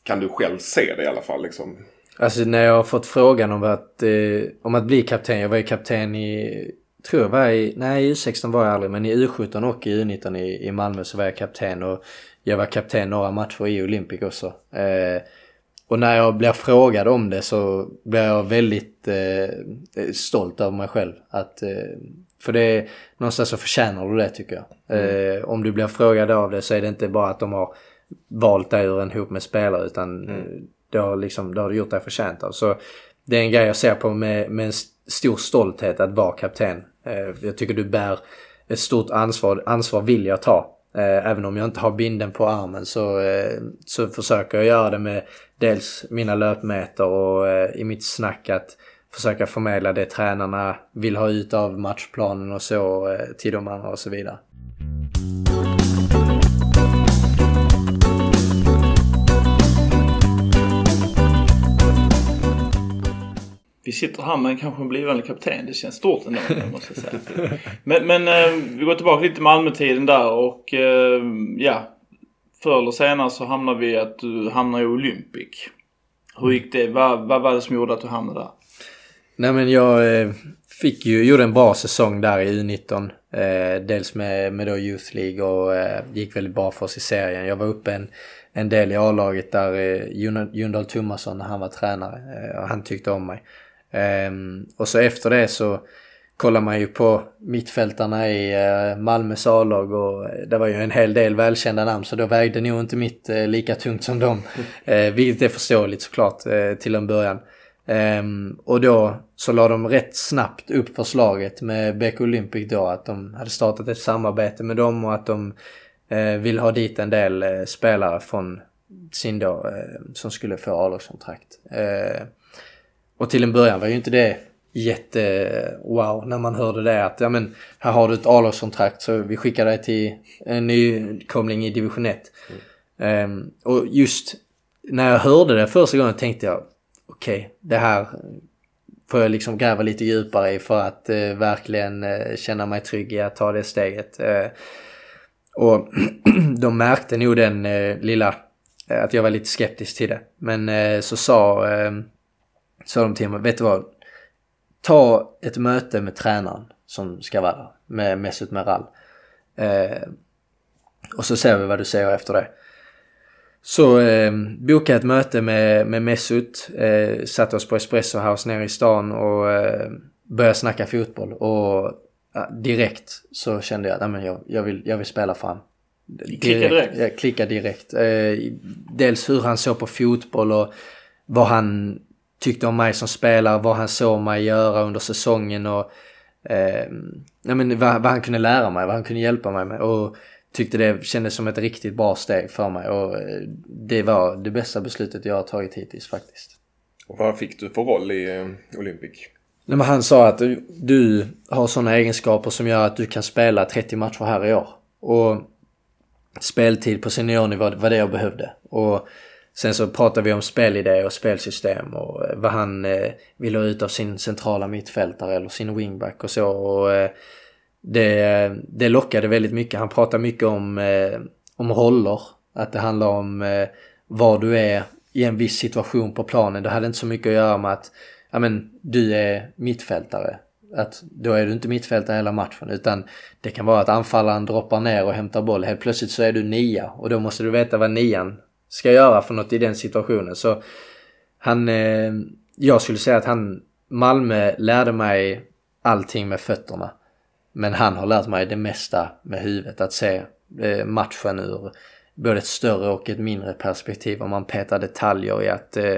kan du själv se det i alla fall liksom? Alltså när jag har fått frågan om att, eh, om att bli kapten. Jag var ju kapten i, tror jag var i, nej i U16 var jag aldrig men i U17 och i U19 i, i Malmö så var jag kapten. Och jag var kapten några matcher i Olympic också. Eh, och när jag blir frågad om det så blir jag väldigt eh, stolt över mig själv. Att, eh, för det är, någonstans så förtjänar du det tycker jag. Mm. Eh, om du blir frågad av det så är det inte bara att de har valt dig ur en hop med spelare utan mm det, har liksom, det har du gjort dig förtjänt av. Så det är en grej jag ser på med, med en stor stolthet att vara kapten. Eh, jag tycker du bär ett stort ansvar. Ansvar vill jag ta. Eh, även om jag inte har binden på armen så, eh, så försöker jag göra det med dels mina löpmeter och eh, i mitt snack att försöka förmedla det tränarna vill ha ut av matchplanen och så eh, till de andra och så vidare. Vi sitter här med kanske en blivande kapten. Det känns stort ändå, måste jag säga. Men, men eh, vi går tillbaka lite till Malmötiden där och eh, ja. Förr eller senare så hamnar vi att du hamnar i Olympic. Hur gick det? Vad, vad var det som gjorde att du hamnade där? Nej men jag eh, fick ju, gjorde en bra säsong där i U19. Eh, dels med, med då Youth League och eh, gick väldigt bra för oss i serien. Jag var uppe en, en del i A-laget där eh, Jundal Thomasson när han var tränare. Eh, och han tyckte om mig. Um, och så efter det så kollar man ju på mittfältarna i uh, Malmös A-lag och det var ju en hel del välkända namn så då vägde nog inte mitt uh, lika tungt som dem. Vilket är förståeligt såklart till en början. Um, och då så la de rätt snabbt upp förslaget med Beck Olympic då att de hade startat ett samarbete med dem och att de vill ha dit en del spelare från sin då som skulle få A-lagskontrakt. Och till en början var ju inte det jätte wow när man hörde det att ja men här har du ett A-lagskontrakt så vi skickar dig till en nykomling i division 1. Mm. Um, och just när jag hörde det första gången tänkte jag okej okay, det här får jag liksom gräva lite djupare i för att uh, verkligen uh, känna mig trygg i att ta det steget. Uh, och de märkte nog den lilla att jag var lite skeptisk till det. Men så sa ehm, sa de till mig, vet du vad? Ta ett möte med tränaren som ska vara där, med Mesut Meral. Eh, och så ser vi vad du säger efter det. Så eh, bokade ett möte med, med Mesut, eh, satte oss på Espresso House nere i stan och eh, började snacka fotboll. Och ja, direkt så kände jag att jag, jag, vill, jag vill spela fram. Klicka direkt? Jag klickade direkt. Eh, dels hur han såg på fotboll och vad han tyckte om mig som spelare, vad han såg mig göra under säsongen och eh, men vad, vad, han kunde lära mig, vad han kunde hjälpa mig med. Och tyckte det kändes som ett riktigt bra steg för mig och eh, det var det bästa beslutet jag har tagit hittills faktiskt. Och vad fick du för roll i eh, Olympic? Nej, men han sa att du, du har sådana egenskaper som gör att du kan spela 30 matcher här i år. Och speltid på seniornivå var det jag behövde. Och Sen så pratar vi om spelidé och spelsystem och eh, vad han eh, vill ha ut av sin centrala mittfältare eller sin wingback och så. Och, eh, det, det lockade väldigt mycket. Han pratar mycket om, eh, om roller. Att det handlar om eh, var du är i en viss situation på planen. Det hade inte så mycket att göra med att ja, men, du är mittfältare. Att då är du inte mittfältare hela matchen utan det kan vara att anfallaren droppar ner och hämtar boll. Helt plötsligt så är du nia och då måste du veta vad nian ska göra för något i den situationen. Så han, eh, jag skulle säga att han, Malmö lärde mig allting med fötterna. Men han har lärt mig det mesta med huvudet. Att se eh, matchen ur både ett större och ett mindre perspektiv. Om man petar detaljer i att eh,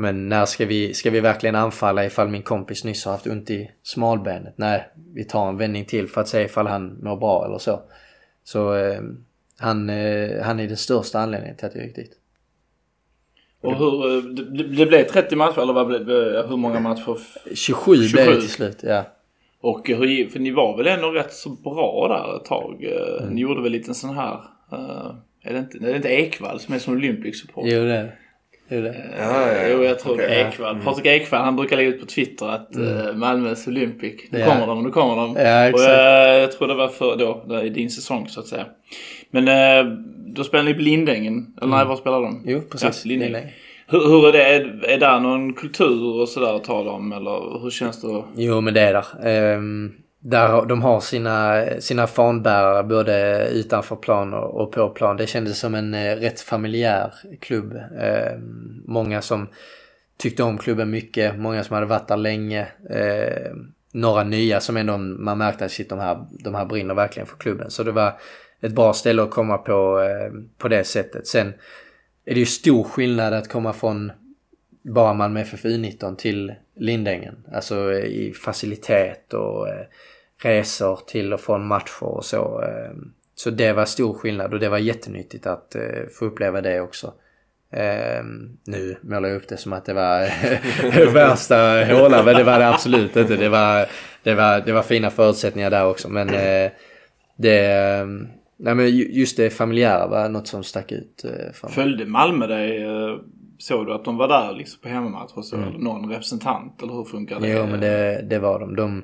men när ska vi, ska vi verkligen anfalla ifall min kompis nyss har haft ont i smalbenet? Nej, vi tar en vändning till för att se ifall han mår bra eller så. Så eh, han, eh, han är den största anledningen till att jag gick dit. Och hur, eh, det, det blev 30 matcher eller vad blev hur många matcher? 27, 27. blev det till slut, ja. Och hur, för ni var väl ändå rätt så bra där ett tag? Eh, mm. Ni gjorde väl lite sån här, är, det inte, är det inte Ekvall som är som Olympic support? Jo det är det? Ja, ja, ja. Jo, jag tror okay. Ekvall. Mm. Patrik Ekwall, han brukar lägga ut på Twitter att mm. Malmös Olympic, nu ja. kommer de, nu kommer de. Ja, exakt. Och jag, jag tror det var för då, i din säsong så att säga. Men eh, då spelar ni på Lindängen, eller mm. nej, var spelar de? Jo, precis. Ja, Lindängen. Lindängen. Hur, hur, är det? Är, är det någon kultur och sådär att tala om eller hur känns det? Jo men det är där. Um, där de har sina, sina fanbärare både utanför plan och, och på plan. Det kändes som en uh, rätt familjär klubb. Uh, många som tyckte om klubben mycket, många som hade varit där länge. Uh, några nya som ändå man märkte att shit, de här, de här brinner verkligen för klubben. Så det var ett bra ställe att komma på på det sättet. Sen är det ju stor skillnad att komma från bara Malmö FF U19 till Lindängen. Alltså i facilitet och eh, resor till och från matcher och så. Eh, så det var stor skillnad och det var jättenyttigt att eh, få uppleva det också. nu målar jag upp det som att det var värsta hålan men det var det absolut inte. Det var, det var, det var fina förutsättningar där också men det, Nej men just det familjära var något som stack ut. Eh, Följde Malmö dig? Eh, såg du att de var där liksom på hemmamatch och så? Mm. Eller någon representant? Eller hur funkar det? Jo men det, det var de. De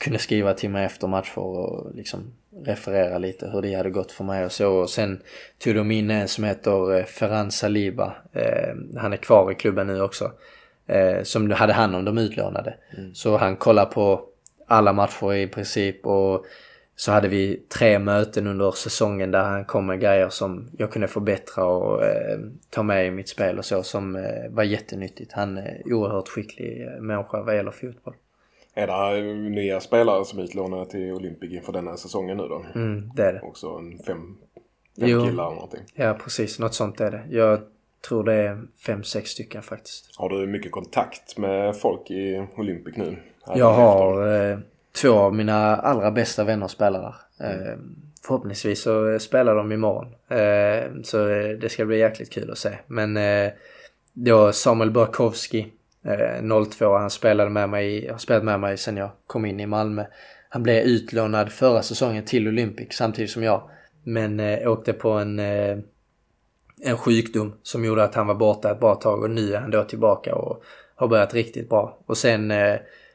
kunde skriva till mig efter matcher och liksom referera lite hur det hade gått för mig och så. Och sen tog de in en som heter eh, Ferran Saliba. Han är kvar i klubben nu också. Som hade hand om de utlånade. Mm. Så han kollar på alla matcher i princip och så hade vi tre möten under säsongen där han kom med grejer som jag kunde förbättra och eh, ta med i mitt spel och så som eh, var jättenyttigt. Han är oerhört skicklig eh, människa vad gäller fotboll. Är det nya spelare som är utlånade till Olympic inför denna säsongen nu då? Mm, det är det. Också en fem, fem jo, killar eller någonting? Ja, precis. Något sånt är det. Jag tror det är fem, sex stycken faktiskt. Har du mycket kontakt med folk i Olympic nu? Jag har... Eh, två av mina allra bästa vänner spelar där. Mm. Förhoppningsvis så spelar de imorgon. Eh, så det ska bli jäkligt kul att se. Men eh, då Samuel Burkowski, 02, han spelade med mig, har spelat med mig sedan jag kom in i Malmö. Han blev utlånad förra säsongen till Olympic samtidigt som jag. Men åkte på en, en sjukdom som gjorde att han var borta ett bra tag och nu är han då tillbaka och har börjat riktigt bra. Och sen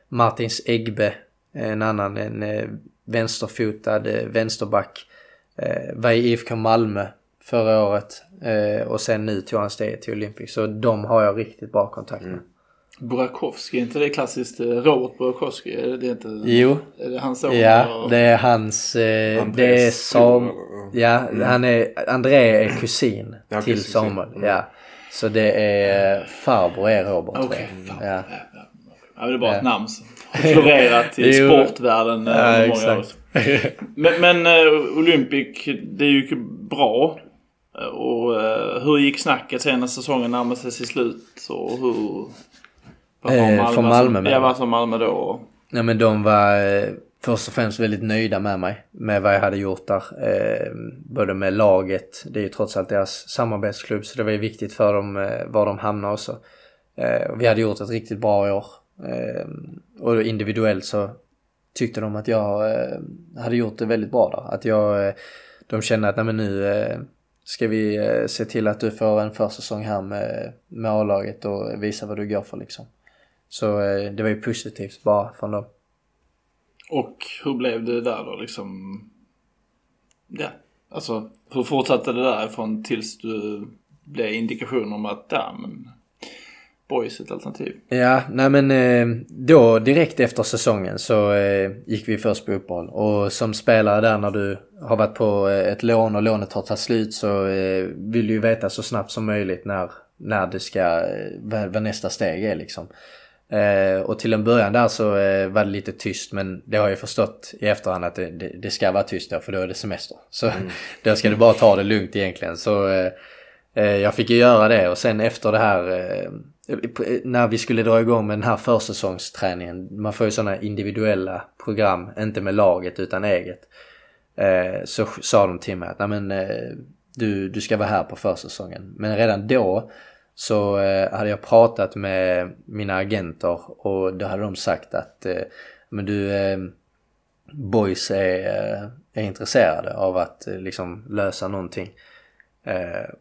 Martins Egbe en annan, en eh, vänsterfotad eh, vänsterback. Eh, var i IFK Malmö förra året och sen nu tog han steget till Olympic. Så de har jag riktigt bra kontakt med. Mm. Burakovsky, är inte det klassiskt Robert Burakovsky? Är det inte, jo. Är det hans son? Ja, det är hans... Eh, det är Sam... Ja, mm. han är... André är kusin ja, till kusin. Samuel. Mm. Ja. Så det är farbror är Robert. Okej, okay, ja. ja. det är bara ja. ett namn florerat i sportvärlden ja, många exakt. år. Men, men uh, Olympic, det gick ju bra. Och hur gick snacket sen när säsongen närmade sig sitt slut? Och hur... Eh, från Malmö med? Ja, vad sa Malmö då? Nej men de var eh, först och främst väldigt nöjda med mig. Med vad jag hade gjort där. Eh, både med laget, det är ju trots allt deras samarbetsklubb så det var ju viktigt för dem eh, var de hamnade också. Eh, vi hade gjort ett riktigt bra år. Ehm, och individuellt så tyckte de att jag eh, hade gjort det väldigt bra där. Att jag, eh, de kände att nej men nu eh, ska vi se till att du får en försäsong här med, med A-laget och visa vad du går för liksom. Så det var ju positivt bara från dem. Och hur blev det där då liksom? Ja, alltså hur fortsatte det därifrån tills du blev indikation om att ja men Boys ett alternativ? Ja, nej men eh, då direkt efter säsongen så eh, gick vi först på uppehåll. Och som spelare där när du har varit på eh, ett lån och lånet har tagit slut så vill du ju veta så snabbt som möjligt när, när det ska, vad nästa steg är liksom. och till en början där så var det lite tyst men det har jag förstått i efterhand att det, det, det ska vara tyst då för då är det semester. Så mm. då ska du bara ta det lugnt egentligen. Så jag fick ju göra det och sen efter det här Eh, när vi skulle dra igång med den här försäsongsträningen, man får ju sådana individuella program, inte med laget utan eget. Eh, så sa de till mig att Nej, men, eh, du, du ska vara här på försäsongen. Men redan då så hade jag pratat med mina agenter och då hade de sagt att men du, boys är, är intresserade av att liksom lösa någonting.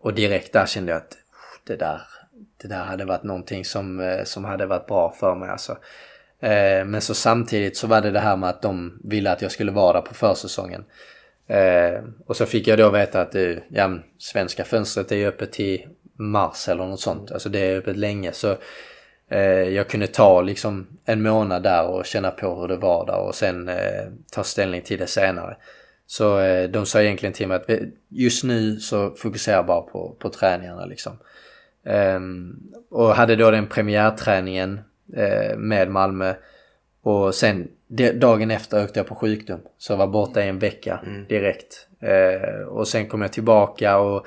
och direkt där kände jag att det där det där hade varit någonting som, eh, som hade varit bra för mig alltså. Eh, men så samtidigt så var det det här med att de ville att jag skulle vara där på försäsongen. Eh, och så fick jag då veta att det, ja, svenska fönstret är ju öppet till mars eller något sånt. Alltså det är öppet länge. Så eh, jag kunde ta liksom en månad där och känna på hur det var där och sen eh, ta ställning till det senare. Så eh, de sa egentligen till mig att eh, just nu så fokuserar jag bara på, på träningarna liksom. Ehm, och hade då den premiärträningen eh, med Malmö och sen dagen efter åkte jag på sjukdom. Så jag var borta i en vecka mm. direkt. Eh, och sen kom jag tillbaka och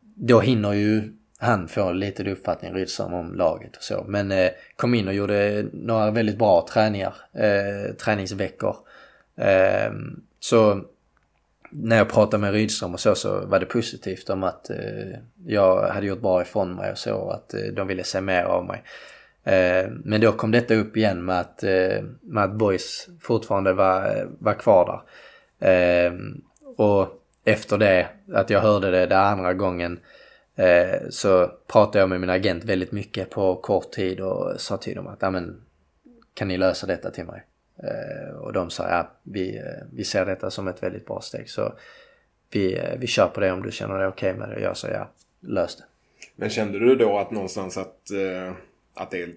då hinner ju han få lite uppfattning, Rydström, om laget och så. Men eh, kom in och gjorde några väldigt bra träningar, eh, träningsveckor. Eh, så när jag pratade med Rydström och så, så var det positivt om att eh, jag hade gjort bra ifrån mig och så, att eh, de ville se mer av mig. Eh, men då kom detta upp igen med att, eh, med att Boys fortfarande var, eh, var kvar där. Eh, och efter det, att jag hörde det den andra gången, eh, så pratade jag med min agent väldigt mycket på kort tid och sa till dem att, men kan ni lösa detta till mig? Och de sa, ja, vi, vi ser detta som ett väldigt bra steg. Så vi, vi kör på det om du känner dig okej okay med det. Och jag sa, ja, lös det. Men kände du då att någonstans att att det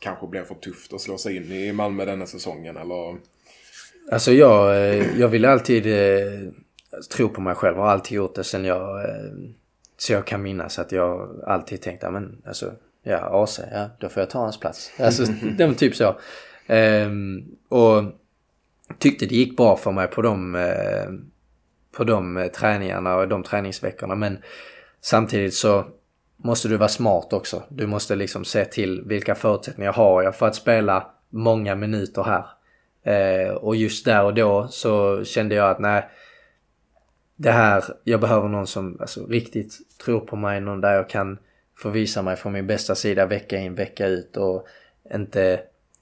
kanske blev för tufft att slå sig in i Malmö denna säsongen eller? Alltså jag, eh, jag vill alltid eh, tro på mig själv. Har alltid gjort det sen jag, eh, så jag kan minnas att jag alltid tänkt, ja men alltså, ja AC, ja då får jag ta hans plats. Alltså var typ så. Ehm, och tyckte det gick bra för mig på de, eh, på de eh, träningarna och de träningsveckorna men samtidigt så måste du vara smart också. Du måste liksom se till vilka förutsättningar har jag för att spela många minuter här. Eh, och just där och då så kände jag att nej, det här, jag behöver någon som alltså, riktigt tror på mig, någon där jag kan få visa mig från min bästa sida vecka in, vecka ut och inte,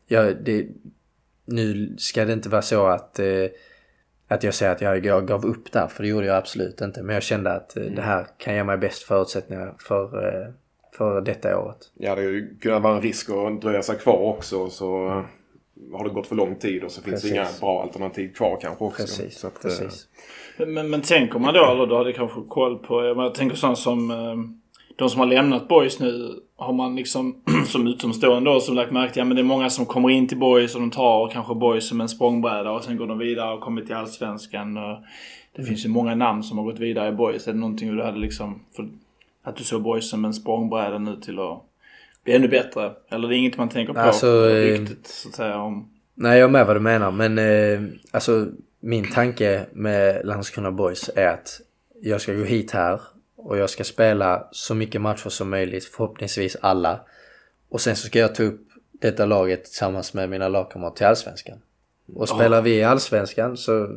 ja, det, nu ska det inte vara så att eh, att jag säger att jag, jag gav upp där, för det gjorde jag absolut inte. Men jag kände att mm. det här kan ge mig bäst förutsättningar för, eh, för detta året. Ja, det kunde vara en risk att dröja sig kvar också. Så har det gått för lång tid och så finns precis. det inga bra alternativ kvar kanske också. Precis, att, precis. Men, men, men tänker man då, eller du hade kanske koll på, jag tänker sånt som de som har lämnat Boys nu har man liksom som utomstående då som lagt märke till, ja men det är många som kommer in till Boys och de tar kanske Boys som en språngbräda och sen går de vidare och kommer till Allsvenskan. Det finns ju många namn som har gått vidare i Boys. Är det någonting du hade liksom, för, att du såg Boys som en språngbräda nu till att bli ännu bättre? Eller det är inget man tänker på alltså, riktigt så att säga om? Nej, jag är med vad du menar men eh, alltså min tanke med Landskrona Boys är att jag ska gå hit här och jag ska spela så mycket matcher som möjligt, förhoppningsvis alla. Och sen så ska jag ta upp detta laget tillsammans med mina lagkamrater till Allsvenskan. Och spelar oh. vi i Allsvenskan så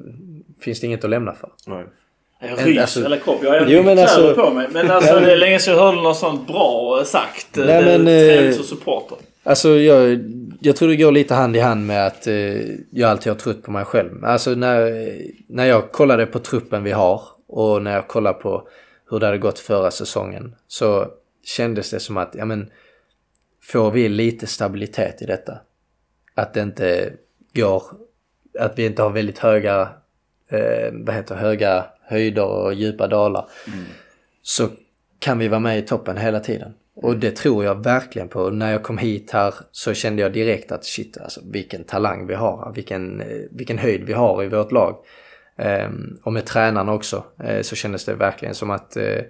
finns det inget att lämna för. Nej. Jag ryser alltså, eller kropp. Jag har jo, men alltså, på mig. Men alltså det är länge sedan jag hörde något sånt bra sagt. Nej, men, tränings och supporter. Alltså jag, jag tror det går lite hand i hand med att eh, jag alltid har trott på mig själv. Alltså när, när jag kollade på truppen vi har och när jag kollar på hur det hade gått förra säsongen så kändes det som att, ja men, får vi lite stabilitet i detta? Att det inte går, att vi inte har väldigt höga, eh, vad heter höga höjder och djupa dalar. Mm. Så kan vi vara med i toppen hela tiden. Och det tror jag verkligen på. När jag kom hit här så kände jag direkt att shit alltså vilken talang vi har. Vilken, eh, vilken höjd vi har i vårt lag. Ehm, och med tränarna också eh, så kändes det verkligen som att eh,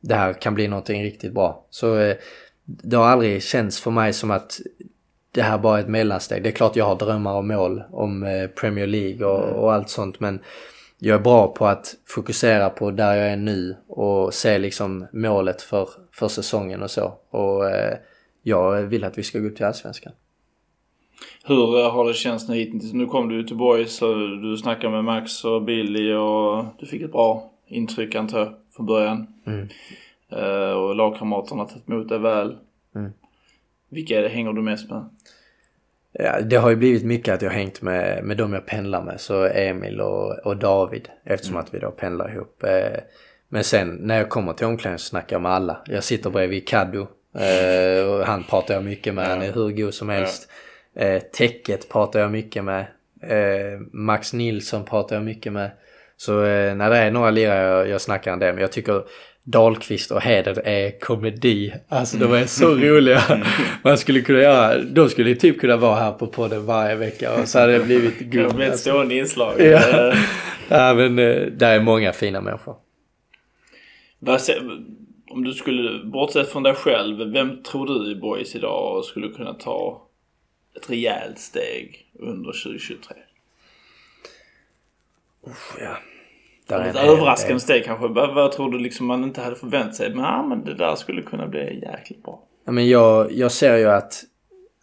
det här kan bli någonting riktigt bra. Så eh, det har aldrig känts för mig som att det här bara är ett mellansteg. Det är klart jag har drömmar och mål om Premier League och, mm. och allt sånt men jag är bra på att fokusera på där jag är nu och se liksom målet för, för säsongen och så. Och jag vill att vi ska gå upp till Allsvenskan. Hur har det känts nu hittills? Nu kom du till Boys och du snackade med Max och Billy och du fick ett bra intryck antar jag från början. Mm. Uh, och lagkamraterna har tagit emot dig väl. Mm. Vilka är det, hänger du mest med? Ja, det har ju blivit mycket att jag har hängt med, med dem jag pendlar med. Så Emil och, och David eftersom mm. att vi då pendlar ihop. Uh, men sen när jag kommer till omklädningsrummet snackar jag med alla. Jag sitter bredvid Kaddo Eh, och han pratar jag mycket med, han är hur god som helst. Eh, Täcket pratar jag mycket med. Eh, Max Nilsson pratar jag mycket med. Så eh, när det är några lirare jag, jag snackar en del men jag tycker Dahlqvist och Heder är komedi. Alltså de är så roliga. Man skulle kunna göra, de skulle typ kunna vara här på podden varje vecka och så hade det blivit Det guld. blir ett stående inslag. Ja. Ja men eh, där är många fina människor. Om du skulle, bortsett från dig själv, vem tror du i Boys idag skulle kunna ta ett rejält steg under 2023? Ja. Där är Ett överraskande del. steg kanske. Vad, vad tror du liksom man inte hade förväntat sig? Men, ja, men det där skulle kunna bli jäkligt bra. Ja, men jag, jag ser ju att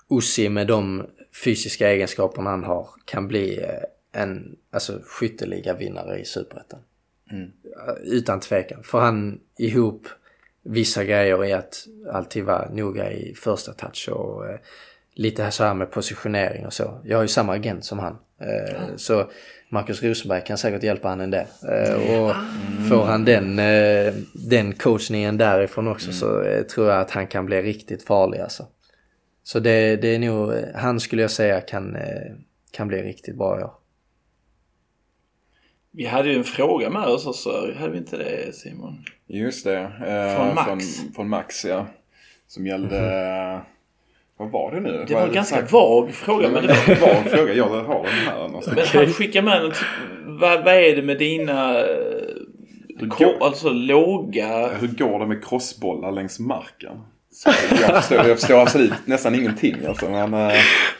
Ossi med de fysiska egenskaperna han har kan bli eh, en alltså, skytteliga-vinnare i Superettan. Eh, Utan tvekan. För han ihop vissa grejer i att alltid vara noga i första touch och eh, lite så här med positionering och så. Jag har ju samma agent som han. Eh, Så Marcus Rosenberg kan säkert hjälpa han en del. Eh, Och får han den, eh, den coachningen därifrån också så eh, tror jag att han kan bli riktigt farlig alltså. Så det, det är nog, han skulle jag säga kan, eh, kan bli riktigt bra i år. Vi hade ju en fråga med oss också. Hade vi inte det Simon? Just det. Eh, Från Max. Från, från Max ja. Som gällde... eh, Vad var det nu? Det var en ganska exakt? vag fråga. Men, det var, en fråga. Jag har den här någonstans. men han skickar med en, vad, vad är det med dina eh, ko, alltså låga... Hur går det med crossbollar längs marken? Så jag, förstår, jag förstår absolut nästan ingenting alltså. Men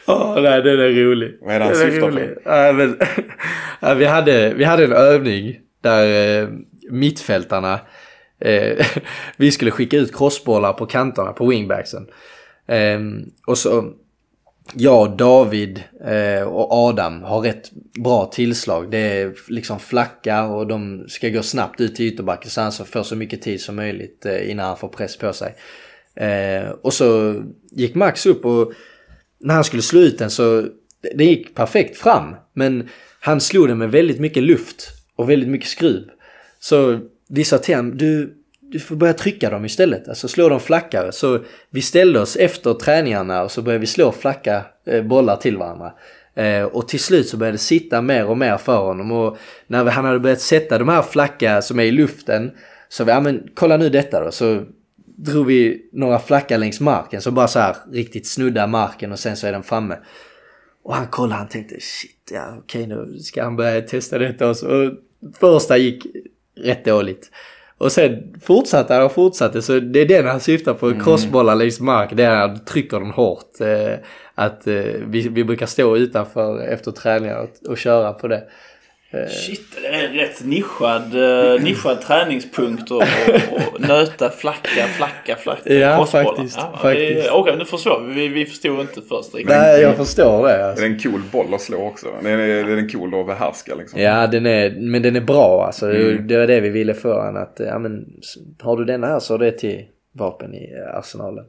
Ja, nej den är rolig. Vad är det han syftar på? Ja, men, ja, vi, hade, vi hade en övning där eh, mittfältarna, vi skulle skicka ut crossbollar på kanterna på wingbacksen. Eh, och så jag, David eh, och Adam har rätt bra tillslag. Det är liksom flackar och de ska gå snabbt ut till ytterbacken så han får så mycket tid som möjligt eh, innan han får press på sig. Eh, och så gick Max upp och när han skulle slå ut den så det gick perfekt fram. Men han slog den med väldigt mycket luft och väldigt mycket skruv. Så vi sa till honom, du, du får börja trycka dem istället. Alltså slå dem flackare. Så vi ställde oss efter träningarna och så började vi slå flacka eh, bollar till varandra. Eh, och till slut så började det sitta mer och mer för honom. Och när han hade börjat sätta de här flacka som är i luften. Så vi, ja men kolla nu detta då. Så drog vi några flackar längs marken. Så bara så här riktigt snudda marken och sen så är den framme. Och han kollade, han tänkte shit, ja okej nu ska han börja testa detta också. Och första gick rätt dåligt. Och sen fortsatte han och fortsatte, så det är den han syftar på, crossbollar längs mark, det är att han trycker den hårt. Eh, att eh, vi, vi brukar stå utanför efter träningar och, och köra på det. Shit, det är en rätt nischad, uh, nischad träningspunkt och, och, och nöta, flacka, flacka, flacka. Ja, crossbollar. faktiskt, Ja, faktiskt. Okej, nu förstår vi. vi. Vi förstod inte först riktigt. Nej, jag förstår det. är Alltså. det en cool boll att slå också? Det är, det är en cool att behärska liksom. Ja, den är, men den är bra alltså. Det var det vi ville få han att, ja men har du denna här så är det till vapen i eh, arsenalen.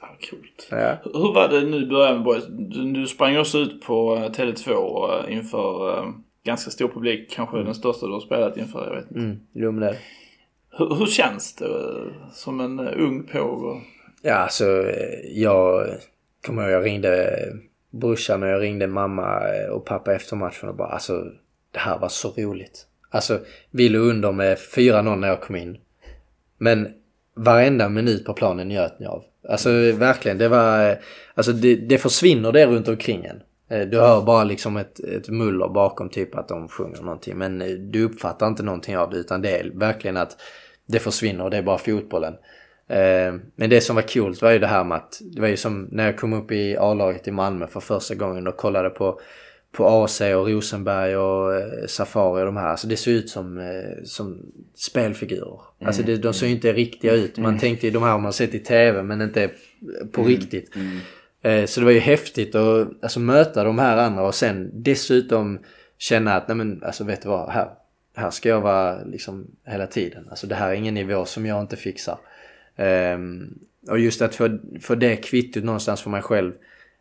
Ja, coolt. Ja. Hur var det nu i början med Boys? Du, du sprang också ut på eh, Tele2 eh, inför eh, ganska stor publik. Kanske den största du har spelat inför, jag vet inte. Mm, Lumnell. Hur, hur känns det eh, som en eh, ung påg? Ja, alltså eh, jag kommer ihåg jag ringde brorsan och jag ringde mamma och pappa efter matchen och bara alltså det här var så roligt. Alltså vi låg under med 4-0 när jag kom in. Men varenda minut på planen njöt ni av. Alltså verkligen, det var... Alltså det, det försvinner det runt omkring en. Eh, Du hör bara liksom ett, ett muller bakom typ att de sjunger någonting. Men eh, du uppfattar inte någonting av det utan det är verkligen att det försvinner och det är bara fotbollen. Eh, Men det som var kul var ju det här med att det var ju som när jag kom upp i A-laget i Malmö för första gången och kollade på, på AC och Rosenberg och Safari och de här. Alltså det såg ut som, som spelfigurer. Alltså det, de såg ju inte riktiga ut. Man tänkte ju de här har man sett i TV men inte på riktigt. Eh, Eh, så det var ju häftigt att alltså, möta de här andra och sen dessutom känna att nej men alltså vet du vad, här, här ska jag vara liksom hela tiden. Alltså det här är ingen nivå som jag inte fixar. Um, och just att få, få det kvittot någonstans för mig själv.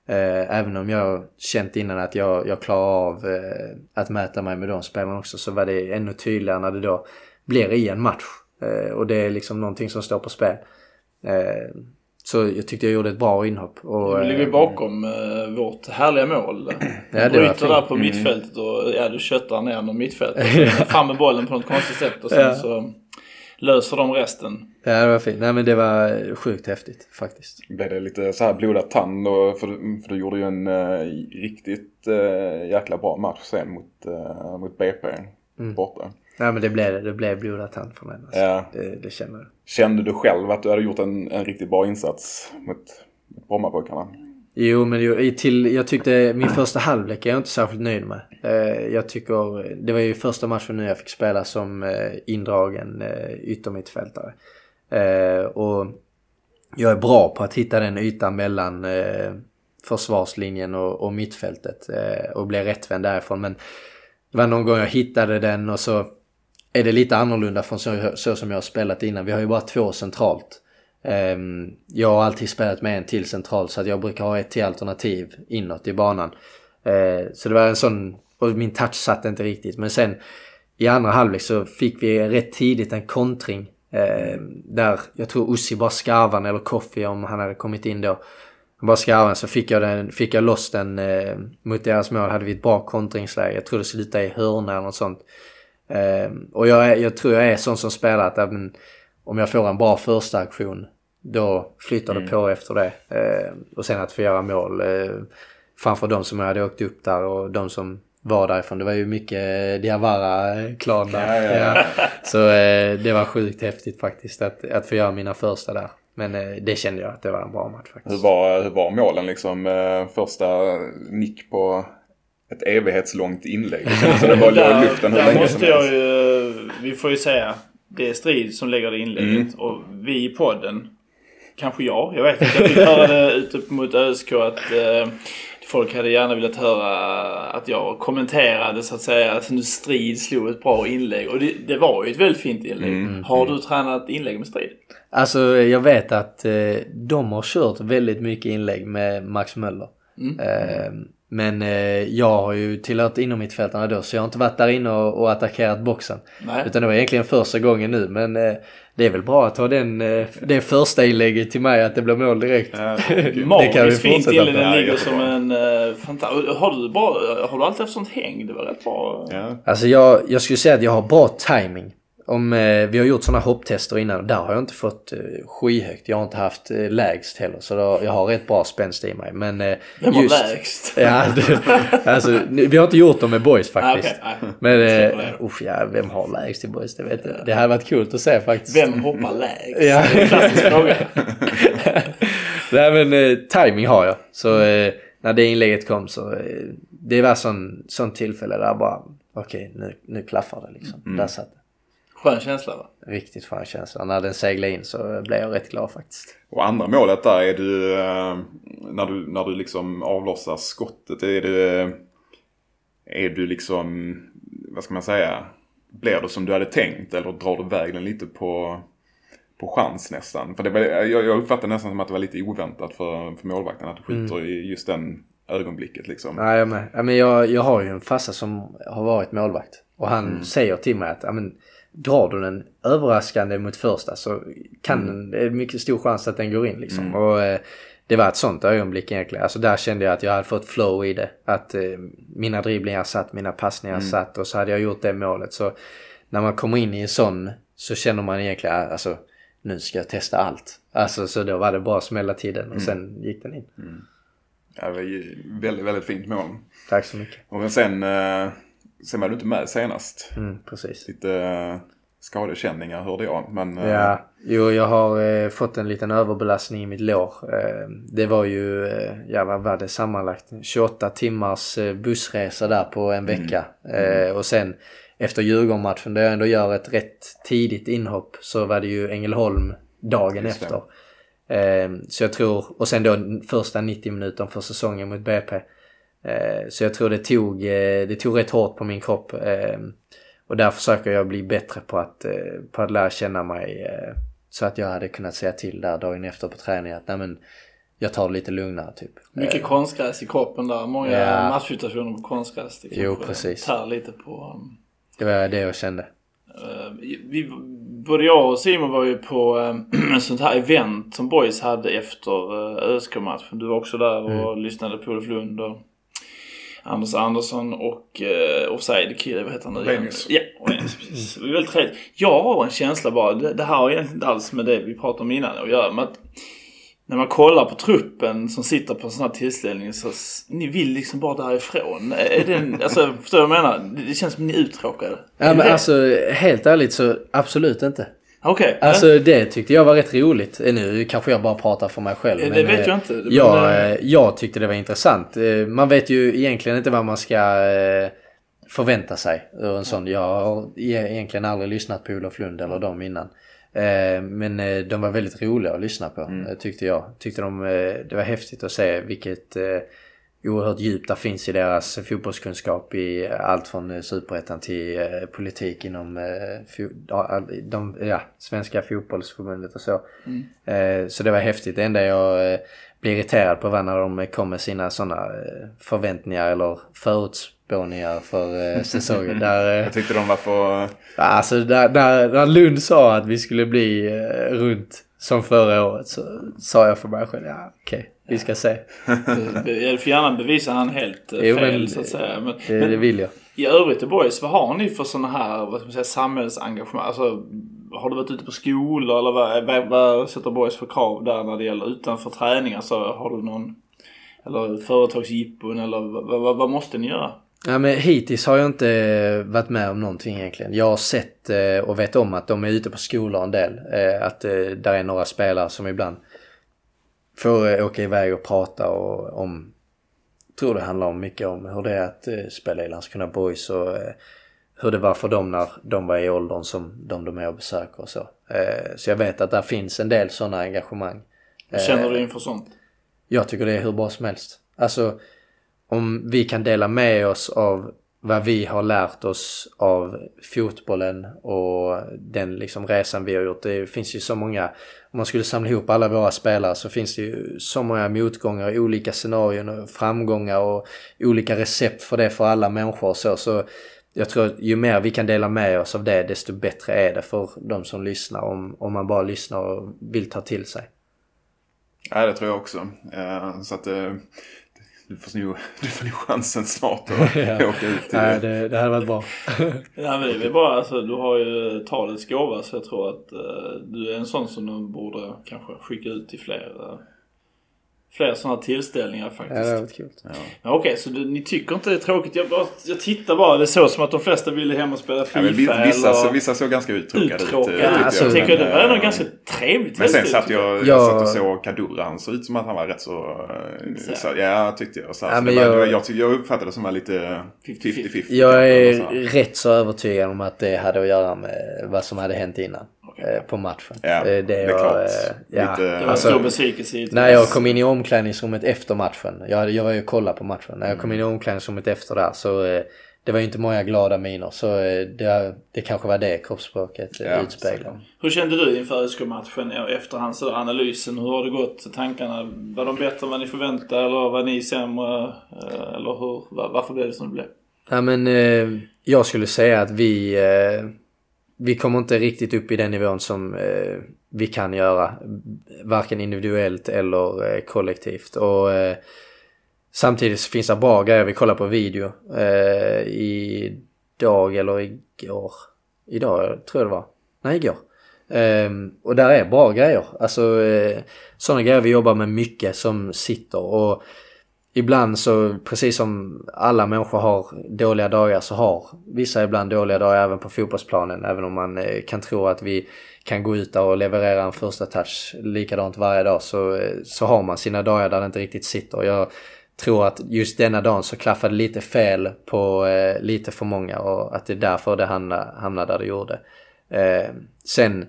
Uh, även om jag känt innan att jag, jag klarar av uh, att mäta mig med de spelarna också så var det ännu tydligare när det då blir i en match. Uh, och det är liksom någonting som står på spel. Eh, så jag tyckte jag gjorde ett bra inhopp. Och, Vi ligger eh, bakom eh, vårt härliga mål. Ja, Du bryter där på mittfältet och ja, du köttar ner någon mittfältet. Fram med bollen på något konstigt sätt och sen Ja. så löser de resten. Ja, det var fint. Nej men det var sjukt häftigt faktiskt. Blev det lite så här blodad tand då? För, du- för du gjorde ju en eh, riktigt uh, jäkla bra match sen mot, eh, mot BP borta. Nej men det blev det. Det blev blodad tand för mig. Alltså. Ja. Det, det känner jag. Kände du själv att du hade gjort en, en riktigt bra insats mot, Brommapojkarna? Jo, men jo, till, jag tyckte min första halvlek är jag inte särskilt nöjd med. Eh, jag tycker, det var ju första matchen nu jag fick spela som eh, indragen eh, yttermittfältare. Och jag är bra på att hitta den ytan mellan försvarslinjen och, och mittfältet och bli rättvänd därifrån. Men det var någon gång jag hittade den och så är det lite annorlunda från så, så som jag har spelat innan. Vi har ju bara två centralt. Ehm, jag har alltid spelat med en till central så att jag brukar ha ett till alternativ inåt i banan. Ehm, så det var en sån, och min touch satt inte riktigt. Men sen i andra halvlek så fick vi rätt tidigt en kontring. Ehm, där jag tror Ussi bara skarvan eller Koffi om han hade kommit in då. Han bara skarvan så fick jag, den, fick jag loss den eh, mot deras mål. Hade vi ett bra kontringsläge. Jag tror det slutade i hörna eller något sånt. Eh, och jag, jag tror jag är sån som spelar att även om jag får en bra första aktion då flyttar det på efter det. Eh, och sen att få göra mål eh, framför de som hade åkt upp där och de som var därifrån. Det var ju mycket eh, Diawara-klan där. Ja, ja, ja. Så eh, det var sjukt häftigt faktiskt att, att få göra mina första där. Men eh, det kände jag att det var en bra match faktiskt. Hur var, hur var målen liksom? Eh, första nick på ett evighetslångt inlägg. Det kändes som det bara låg i luften hur länge måste som jag helst. ju, vi får ju säga, det är Strid som lägger det inlägget. Mm. Och vi i podden, kanske jag, jag vet inte. Jag fick höra det ute mot ÖSK att eh, folk hade gärna velat höra att jag kommenterade så att säga att nu Strid slog ett bra inlägg. Och det, det var ju ett väldigt fint inlägg. Mm. Har du tränat inlägg med Strid? Alltså jag vet att eh, de har kört väldigt mycket inlägg med Max Möller. Mm. Eh, men eh, jag har ju tillhört inom mittfältarna då så jag har inte varit där inne och, och attackerat boxen. Nej. Utan det var egentligen första gågen nu men eh, det är väl bra att ha den, eh, det första inlägget till mig att det blir mål direkt. Ja, Magiskt fint på. Den Ja, ligger jättebra. som en uh, fantastisk... Har du, bra, har du alltid haft sånt häng? Det var rätt bra. Ja. Alltså jag, jag skulle säga att jag har bra timing. Om, eh, vi har gjort sådana hopptester innan och där har jag inte fått eh, skyhögt. Jag har inte haft eh, lägst heller så då, jag har rätt bra spänst i mig. Men eh, var just... lägst? Ja, det, alltså, vi har inte gjort dem med boys faktiskt. Ah, nej. Men eh, uff, ja, vem har lägst i boys? Det vet jag. Det hade varit kul att se faktiskt. Vem hoppar lägst? Ja. Det är en klassisk fråga. Nej men eh, timing har jag. Så eh, när det inlägget kom så eh, det var sån, sån tillfälle där bara okej nu, nu klaffar det liksom. Där satt. Skön känsla va? Riktigt skön känsla. När den seglade in så blev jag rätt glad faktiskt. Och andra målet där är du, eh, när du, när du liksom avlossar skottet, är det, är du liksom, vad ska man säga, blir det som du hade tänkt eller drar du iväg den lite på, på chans nästan? För det var, jag, jag uppfattar nästan som att det var lite oväntat för, för målvakten att du skjuter i just den ögonblicket liksom. Nej, jag med. Men jag, jag har ju en farsa som har varit målvakt. Och han säger till mig att men, drar du den överraskande mot första så kan den, det är mycket stor chans att den går in liksom. Och eh, det var ett sånt ögonblick egentligen. Alltså där kände jag att jag hade fått flow i det. Att eh, mina dribblingar satt, mina passningar satt och så hade jag gjort det målet. Så när man kommer in i en sån så känner man egentligen alltså nu ska jag testa allt. Alltså så då var det bara att smälla till den och sen gick den in. Ja, det var ju väldigt, väldigt fint mål. Tack så mycket. Och sen, eh, sen var du inte med senast. Mm, precis. Lite eh, skadekänningar hörde jag. Men eh, Ja, jo jag har eh, fått en liten överbelastning i mitt lår. Eh, det var ju, eh, ja vad var det sammanlagt? 28 timmars eh, bussresa där på en vecka. Eh, och sen efter Djurgården-matchen där jag ändå gör ett rätt tidigt inhopp så var det ju Ängelholm dagen Just efter. Så jag tror, och sen då första 90 minuter för säsongen mot BP. Eh, så jag tror det tog, eh, det tog rätt hårt på min kropp. Eh, och där försöker jag bli bättre på att, eh, på att lära känna mig. Så att jag hade kunnat säga till där dagen efter på träningen att nej men jag tar det lite lugnare typ. Mycket konstgräs i kroppen där. Många Ja. matchsituationer på konstgräs. Det Jo, precis. Tär lite på... um, Det var det jag kände. vi både jag och Simon var ju på ett sånt här event som Boys hade efter ÖSK-matchen. Du var också där och mm. lyssnade på Olof Lund och Anders Andersson och uh, Offside Kid, vad heter han nu Venus. Ja, precis. Det var väldigt trevligt. Jag har en känsla bara, det, det här har egentligen inte alls med det vi pratade om innan att göra. Men att när man kollar på truppen som sitter på en sån här tillställning så ni vill liksom bara därifrån. Är det en, alltså, förstår du vad jag menar? Det känns som ni är uttråkade. Ja men alltså helt ärligt så absolut inte. Okej. Okay. Alltså det tyckte jag var rätt roligt. Nu kanske jag bara pratar för mig själv. Det men, vet jag inte. Det jag, jag tyckte det var intressant. Eh, man vet ju egentligen inte vad man ska eh, förvänta sig ur en sån. Jag har egentligen aldrig lyssnat på Olof Lund eller dem innan. Eh, men de var väldigt roliga att lyssna på mm. tyckte jag. Tyckte de, det var häftigt att se vilket oerhört djup där finns i deras fotbollskunskap i allt från eh, superettan till eh, politik inom eh, de, ja, svenska fotbollsförbundet och så. Mm. Så det var häftigt. Det enda jag blev irriterad på var när de kom med sina sådana förväntningar eller förutspåningar för säsongen. Där, jag tyckte de var för... Alltså där, där, där Lund sa att vi skulle bli runt som förra året så sa jag för mig själv, ja okej. Okay. Vi ska se. Jag får gärna bevisa han helt eh, jo, fel men, så att säga. Men, det, men, det vill jag. I övrigt i Boys, vad har ni för sådana här vad ska man säga, samhällsengagemang? Alltså, har du varit ute på skolor eller vad, vad, vad sätter Boys för krav där när det gäller utanför träning? Alltså, har du någon eller företagsjippon eller vad, vad, vad måste ni göra? Ja, men hittills har jag inte varit med om någonting egentligen. Jag har sett eh, och vet om att de är ute på skolor en del. Eh, att där är några spelare som ibland får åka iväg och prata och, om, tror det handlar om mycket om hur det är att eh, spela i Landskrona Boys och eh, hur det var för dem när de var i åldern som de de är och besöker och så. Eh, så jag vet att där finns en del sådana engagemang. Hur känner du inför sånt? Jag tycker det är hur bra som helst. Alltså om vi kan dela med oss av vad vi har lärt oss av fotbollen och den liksom resan vi har gjort. Det finns ju så många, om man skulle samla ihop alla våra spelare så finns det ju så många motgångar, olika scenarion och framgångar och olika recept för det för alla människor och så. så jag tror att ju mer vi kan dela med oss av det desto bättre är det för de som lyssnar om, om man bara lyssnar och vill ta till sig. Ja det tror jag också. Eh, så att eh, du får nog, du får nog chansen snart att ja. åka ut. Nej, det, det hade varit bra. ja, men det är bara, alltså, du har ju talets gåva så jag tror att uh, du är en sån som de borde kanske skicka ut till fler. Fler sådana tillställningar faktiskt. Ja, det har varit kul. Ja. Ja, Okej, så du, ni tycker inte det är tråkigt? Jag, bara, jag tittar bara. Det såg som att de flesta ville hem och spela Fifa. Ja, vissa, eller... vissa såg ganska uttråkade ut. Ja, alltså, jag tycker det var ändå ganska trevligt. Men sen satt jag, jag satt och såg Kadura. Han såg ut som att han var rätt så... så, så ja, tyckte jag. Så, ja, men jag, jag, jag uppfattade det som var lite 50-50. Jag är rätt så övertygad om att det hade att göra med vad som hade hänt innan. Eh, på matchen. Ja, det, det är jag, klart. Eh, ja, Lite, det var alltså, stor besvikelse När jag kom in i omklädningsrummet efter matchen. Jag, jag var ju och kollade på matchen. När jag kom in i mm. omklädningsrummet efter där så eh, det var ju inte många glada miner. Så det, det kanske var det kroppsspråket ja, utspeglade. Hur kände du inför ÖSK-matchen efterhand sådär analysen? Hur har det gått? Tankarna? Var de bättre än vad ni förväntade eller var ni sämre? Eller hur? Varför blev det som det blev? Ja men jag skulle säga att vi vi kommer inte riktigt upp i den nivån som eh, vi kan göra. Varken individuellt eller eh, kollektivt. Och eh, samtidigt så finns det bra grejer. Vi kollar på video eh, idag eller igår. Idag tror jag det var. Nej, igår. Um, och där är bra grejer. Alltså eh, uh, sådana grejer vi jobbar med mycket som sitter. Och ibland så, precis som alla människor har dåliga dagar så har vissa ibland dåliga dagar även på fotbollsplanen. Även om man eh, kan tro att vi kan gå ut där och leverera en första touch likadant varje dag så, eh, så har man sina dagar där det inte riktigt sitter. Jag tror att just denna dagen så klaffade lite fel på eh, lite för många och att det är därför det hamnade, hamnade där det gjorde. Eh, sen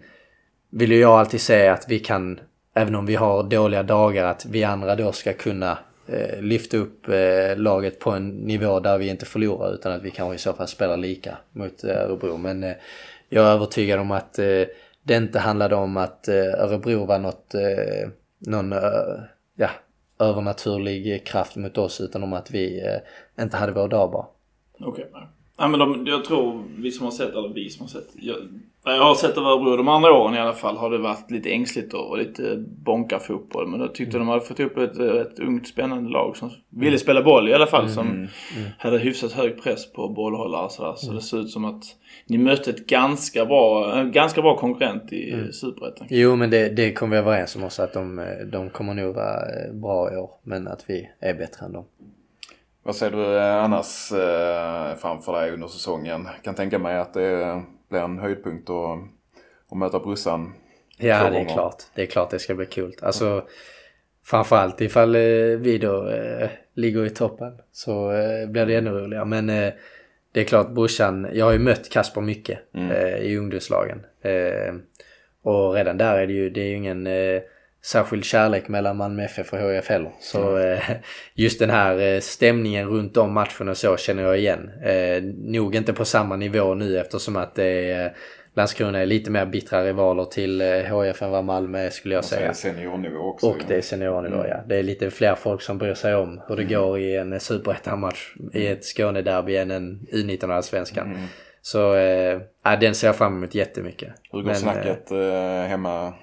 vill ju jag alltid säga att vi kan, även om vi har dåliga dagar, att vi andra då ska kunna eh, lyfta upp eh, laget på en nivå där vi inte förlorar utan att vi kanske i så fall spelar lika mot eh, Örebro. Men eh, jag är övertygad om att eh, det inte handlade om att eh, Örebro var något, eh, någon eh, ja, övernaturlig kraft mot oss utan om att vi eh, inte hade vår dag bara. Okej. Okay. Ja, men de, jag tror vi som har sett, eller vi som har sett. Jag, jag har sett Örebro de andra åren i alla fall har det varit lite ängsligt och lite bonka fotboll. Men jag tyckte de hade fått upp ett, ett ungt spännande lag som ville spela boll i alla fall. Som hade hyfsat hög press på bollhållare och sådär. Så det ser ut som att ni mötte ett ganska bra, en ganska bra konkurrent i mm. Superettan. Jo men det, det kommer vi överens om också att de, de kommer nog vara bra i år. Men att vi är bättre än dem. Vad ser du annars eh, framför dig under säsongen? Jag kan tänka mig att det blir en höjdpunkt att, att möta brussan. Ja, det är klart. Det är klart det ska bli kul. Alltså, mm. framförallt ifall eh, vi då eh, ligger i toppen så eh, blir det ännu roligare. Men eh, det är klart brorsan, jag har ju mött Kasper mycket mm. Eh, i ungdomslagen. Eh, och redan där är det ju, det är ju ingen särskild kärlek mellan Malmö FF och HIF heller. Så mm. eh, just den här eh, stämningen runt om matchen och så känner jag igen. Eh, nog inte på samma nivå nu eftersom att det är Landskrona är lite mer bittra rivaler till HIF än vad Malmö är skulle jag säga. Och det är seniornivå också. Och det är seniornivå mm. ja. Det är lite fler folk som bryr sig om hur det mm. går i en superettan-match i ett Skånederby än en U19-allsvenskan. Mm. Så äh, den ser jag fram emot jättemycket. Hur går Men, snacket äh, hemma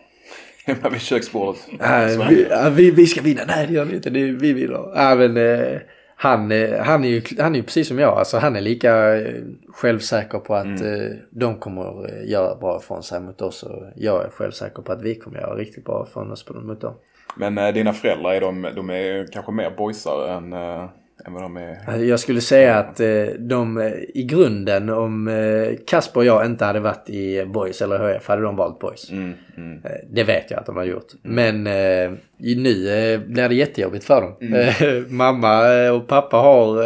hemma vid köksbordet. Äh, vi, vi, vi, ska vinna. Nej det gör vi inte. Det, vi vinner. Ja, men, eh, han, eh, han, är ju, han är ju precis som jag. Alltså, han är lika eh, självsäker på att mm. eh, de kommer eh, göra bra ifrån sig mot oss. Och jag är självsäker på att vi kommer göra riktigt bra ifrån oss mot dem. Men eh, dina föräldrar, är de, de är kanske mer boysare än än vad de är. Jag skulle säga att eh, de eh, i grunden om eh, Kasper och jag inte hade varit i Boys eller HF hade de valt Boys. Mm, mm. Det vet jag att de har gjort. Mm. Men nu blir det jättejobbigt för dem. Mm. Mamma och pappa har,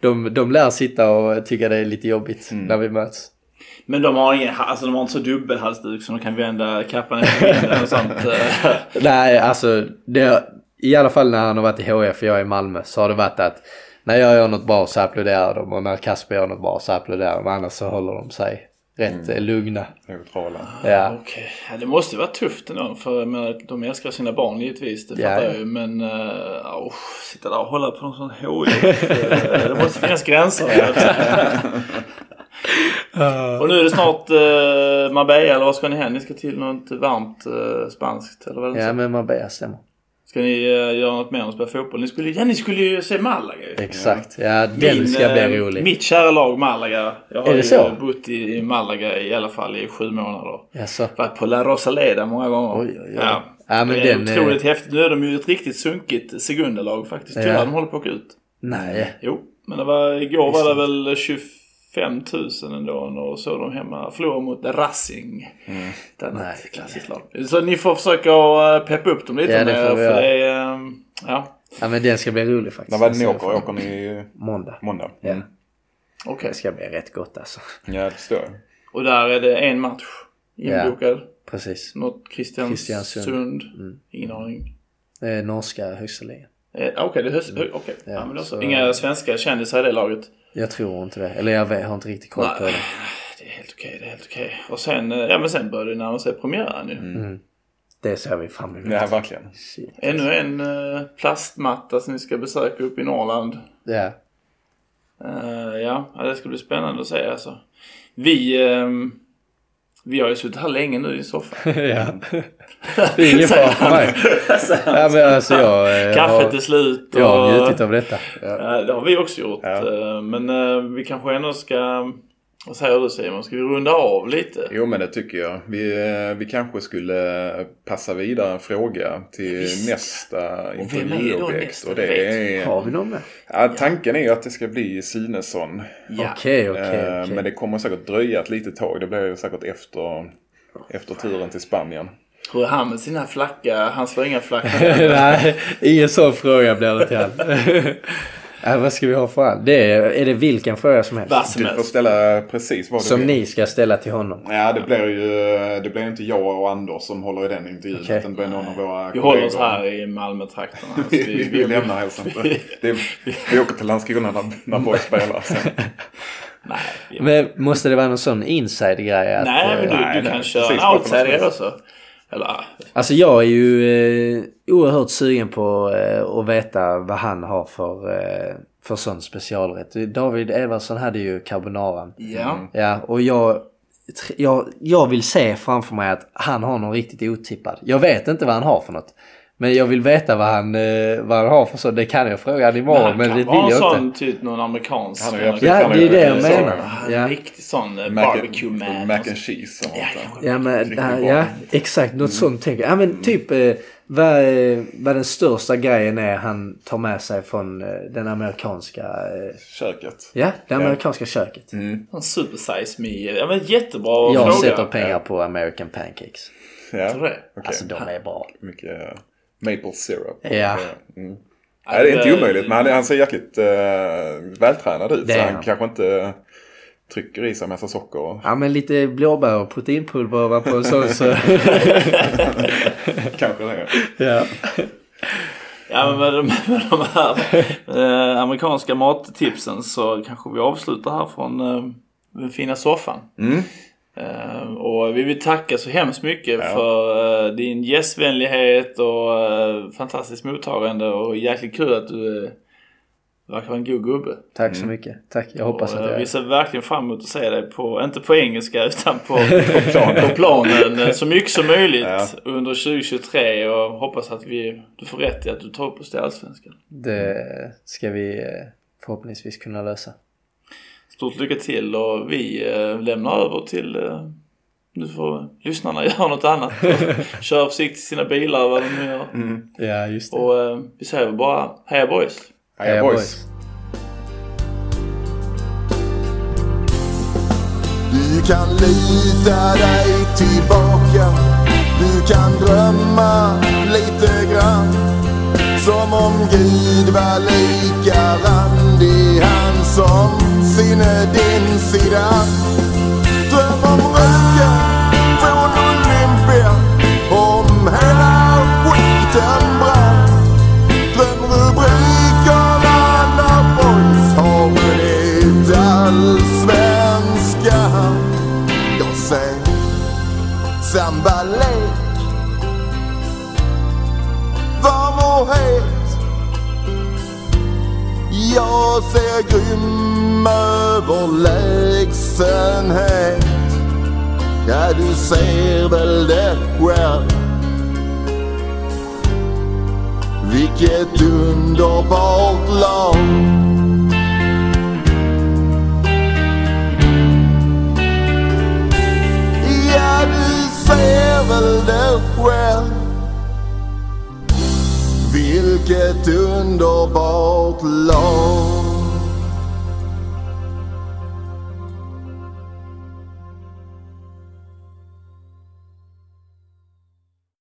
de, de lär sitta och tycka det är lite jobbigt mm. när vi möts. Men de har ingen, alltså de har inte så dubbelhalsduk så de kan vända kappan efter och sånt. Nej, alltså det, i alla fall när han har varit i HF och jag är i Malmö så har det varit att när jag gör något bra så applåderar de och när Kasper gör något bra så applåderar de. Annars så håller de sig rätt mm. Eh, lugna. Neutrala. Ja. Ah, okay. ja. Det måste vara tufft ändå för men, de älskar sina barn givetvis. Det fattar ja. jag ju. Men uh, oh, sitta där och hålla på någon sån HIF. Eh, det måste finnas gränser. och nu är det snart uh, Marbella eller vad ska ni hän? Ni ska till något varmt uh, spanskt eller vad Ja men Marbella stämmer. Ska ni uh, göra något mer än att spela fotboll? Ni skulle, ja, ni skulle ju se Malaga Exakt. Ja, den Min, ska bli eh, rolig. Mitt kära lag Malaga. Jag har är det ju så? bott i, i Malaga i alla fall i sju månader. Jaså? Varit på La Rosaleda många gånger. Oj, oj, oj. Ja. ja men det är den, otroligt äh... häftigt. Nu är de ju ett riktigt sunkigt segundalag faktiskt. Tyvärr, ja. de håller på att åka ut. Nej. Jo. Men det var, igår var det väl 25 5000 ändå och så de hemma. Förlorade mot Racing. Mm. Ett annat klassiskt lag. Så ni får försöka eh, peppa upp dem lite. Ja, vi göra. Det är, ehm, ja. ja men den ska bli rolig faktiskt. När var det ni åker? Åker ni? Måndag. Måndag? Mm. Ja. Okej. Okay. Det ska bli rätt gott alltså. Ja det förstår jag. Och där är det en match inbokad. Ja, precis. Något Kristiansund. Mm. Ingen aning. Det är norska högsta ligan. Eh, Okej, okay, det är höst... Mm. Okay. Ja, ja, så... Inga svenska kändisar i det laget? Jag tror inte det. Eller jag, vet, jag har inte riktigt koll Nej, på det. Det är helt okej, det är helt okej. Och sen, eh, ja men sen börjar det närma sig premiären ju. Mm. mm. Det ser vi fram emot. Ja, verkligen. Shit. Ännu en uh, plastmatta som vi ska besöka uppe i Norrland. Ja. Uh, ja, det ska bli spännande att se alltså. Vi... Um, vi har ju suttit här länge nu i soffan. ja. Det är ingen fara för mig. ja, men alltså jag, Kaffet är slut. Och, jag har njutit av detta. Ja. Det har vi också gjort. Ja. Men vi kanske ändå ska vad säger du Simon? Ska vi runda av lite? Jo men det tycker jag. Vi, eh, vi kanske skulle passa vidare en fråga till Visst. nästa intervjuobjekt. Och det är, Har vi någon med? Ja, tanken är ju att det ska bli Sinesson. Okej, okej. Men det kommer säkert dröja ett litet tag. Det blir säkert efter, efter turen till Spanien. Hur är han med sina flacka? Han slår inga flacka. Nej, ingen sån fråga blir det till han. Äh, vad ska vi ha för all? Det är, är det vilken fråga som helst? Vad som Du får ställa precis vad du Som vill. ni ska ställa till honom? Ja, det blir ju det blir inte jag och Anders som håller i den intervjun. Okay. Utan det blir någon av våra Vi håller oss här i Malmötrakterna. vi, vi, vi lämnar helst inte. vi åker till Landskrona när, när Borg spelar sen. Nej. Men måste det vara någon sån inside-grej? Nej, men du, du kan köra en outsider också. Eller, Alltså jag är ju eh, oerhört sugen på eh, att veta vad han har för, eh, för sån specialrätt. David Everson hade ju carbonaran. ja. Ja, och jag, jag, jag vill se framför mig att han har någon riktigt otippad. Jag vet inte vad han har för något. Men jag vill veta vad han, eh, vad han har för så. Det kan jag fråga han imorgon men, han det kan vill en jag sån inte. typ någon amerikansk. Han absolut- Ja, han det är det jag menar. En Ja. riktig sån eh, Mac- barbecue man. Mac och så. and cheese. och Ja. Ja, men, ja, ja exakt. Något sånt tänker jag. Ja, men typ eh, vad, vad den största grejen är han tar med sig från den amerikanska... Eh, Köket. ja, det amerikanska köket. En super size me. Ja men jättebra Jag fråga. sätter pengar på American Pancakes. Ja. Tror det. Alltså de är bra. Mycket maple syrup. Ja. Mm. Nej, det är inte omöjligt men han, han ser jäkligt uh, vältränad ut. Det så han han. kanske inte trycker i sig massa socker. och- Ja men lite blåbär och proteinpulver ovanpå så. så. kanske det. ja. Ja men med de, med de här eh, amerikanska mattipsen så kanske vi avslutar här från eh, den fina soffan. Mm. Eh, och vi vill tacka så hemskt mycket Ja. för eh, din gästvänlighet och eh, fantastiskt mottagande och jäkligt kul att du eh, verkar vara en god gubbe. Tack så mycket. Tack. Jag hoppas och, att jag vi ser verkligen fram emot att se dig på, inte på engelska utan på, på, plan, på planen så mycket som möjligt Ja. under 2023 och hoppas att vi, du får rätt i att du tar upp oss till Allsvenskan. Det ska vi förhoppningsvis kunna lösa. Stort lycka till och vi eh, lämnar över till eh, nu får lyssnarna göra något annat. Kör försiktigt i sina bilar vad de nu gör. Ja just det. Och eh, vi säger bara heja boys. Heja boys. Du kan lita dig tillbaka Du kan drömma lite grann Som om Gud var lika randig Han som sinne din sida. Dröm om röken från Olympia Om hela skiten brann Dröm rubrikerna när boys har vunnit allsvenskan Jag ser sambalek Varm och het. Jag ser grym överlägsenhet. Ja, du ser väl det själv Vilket underbart lag. Ja, du ser väl det själv Vilket underbart lag.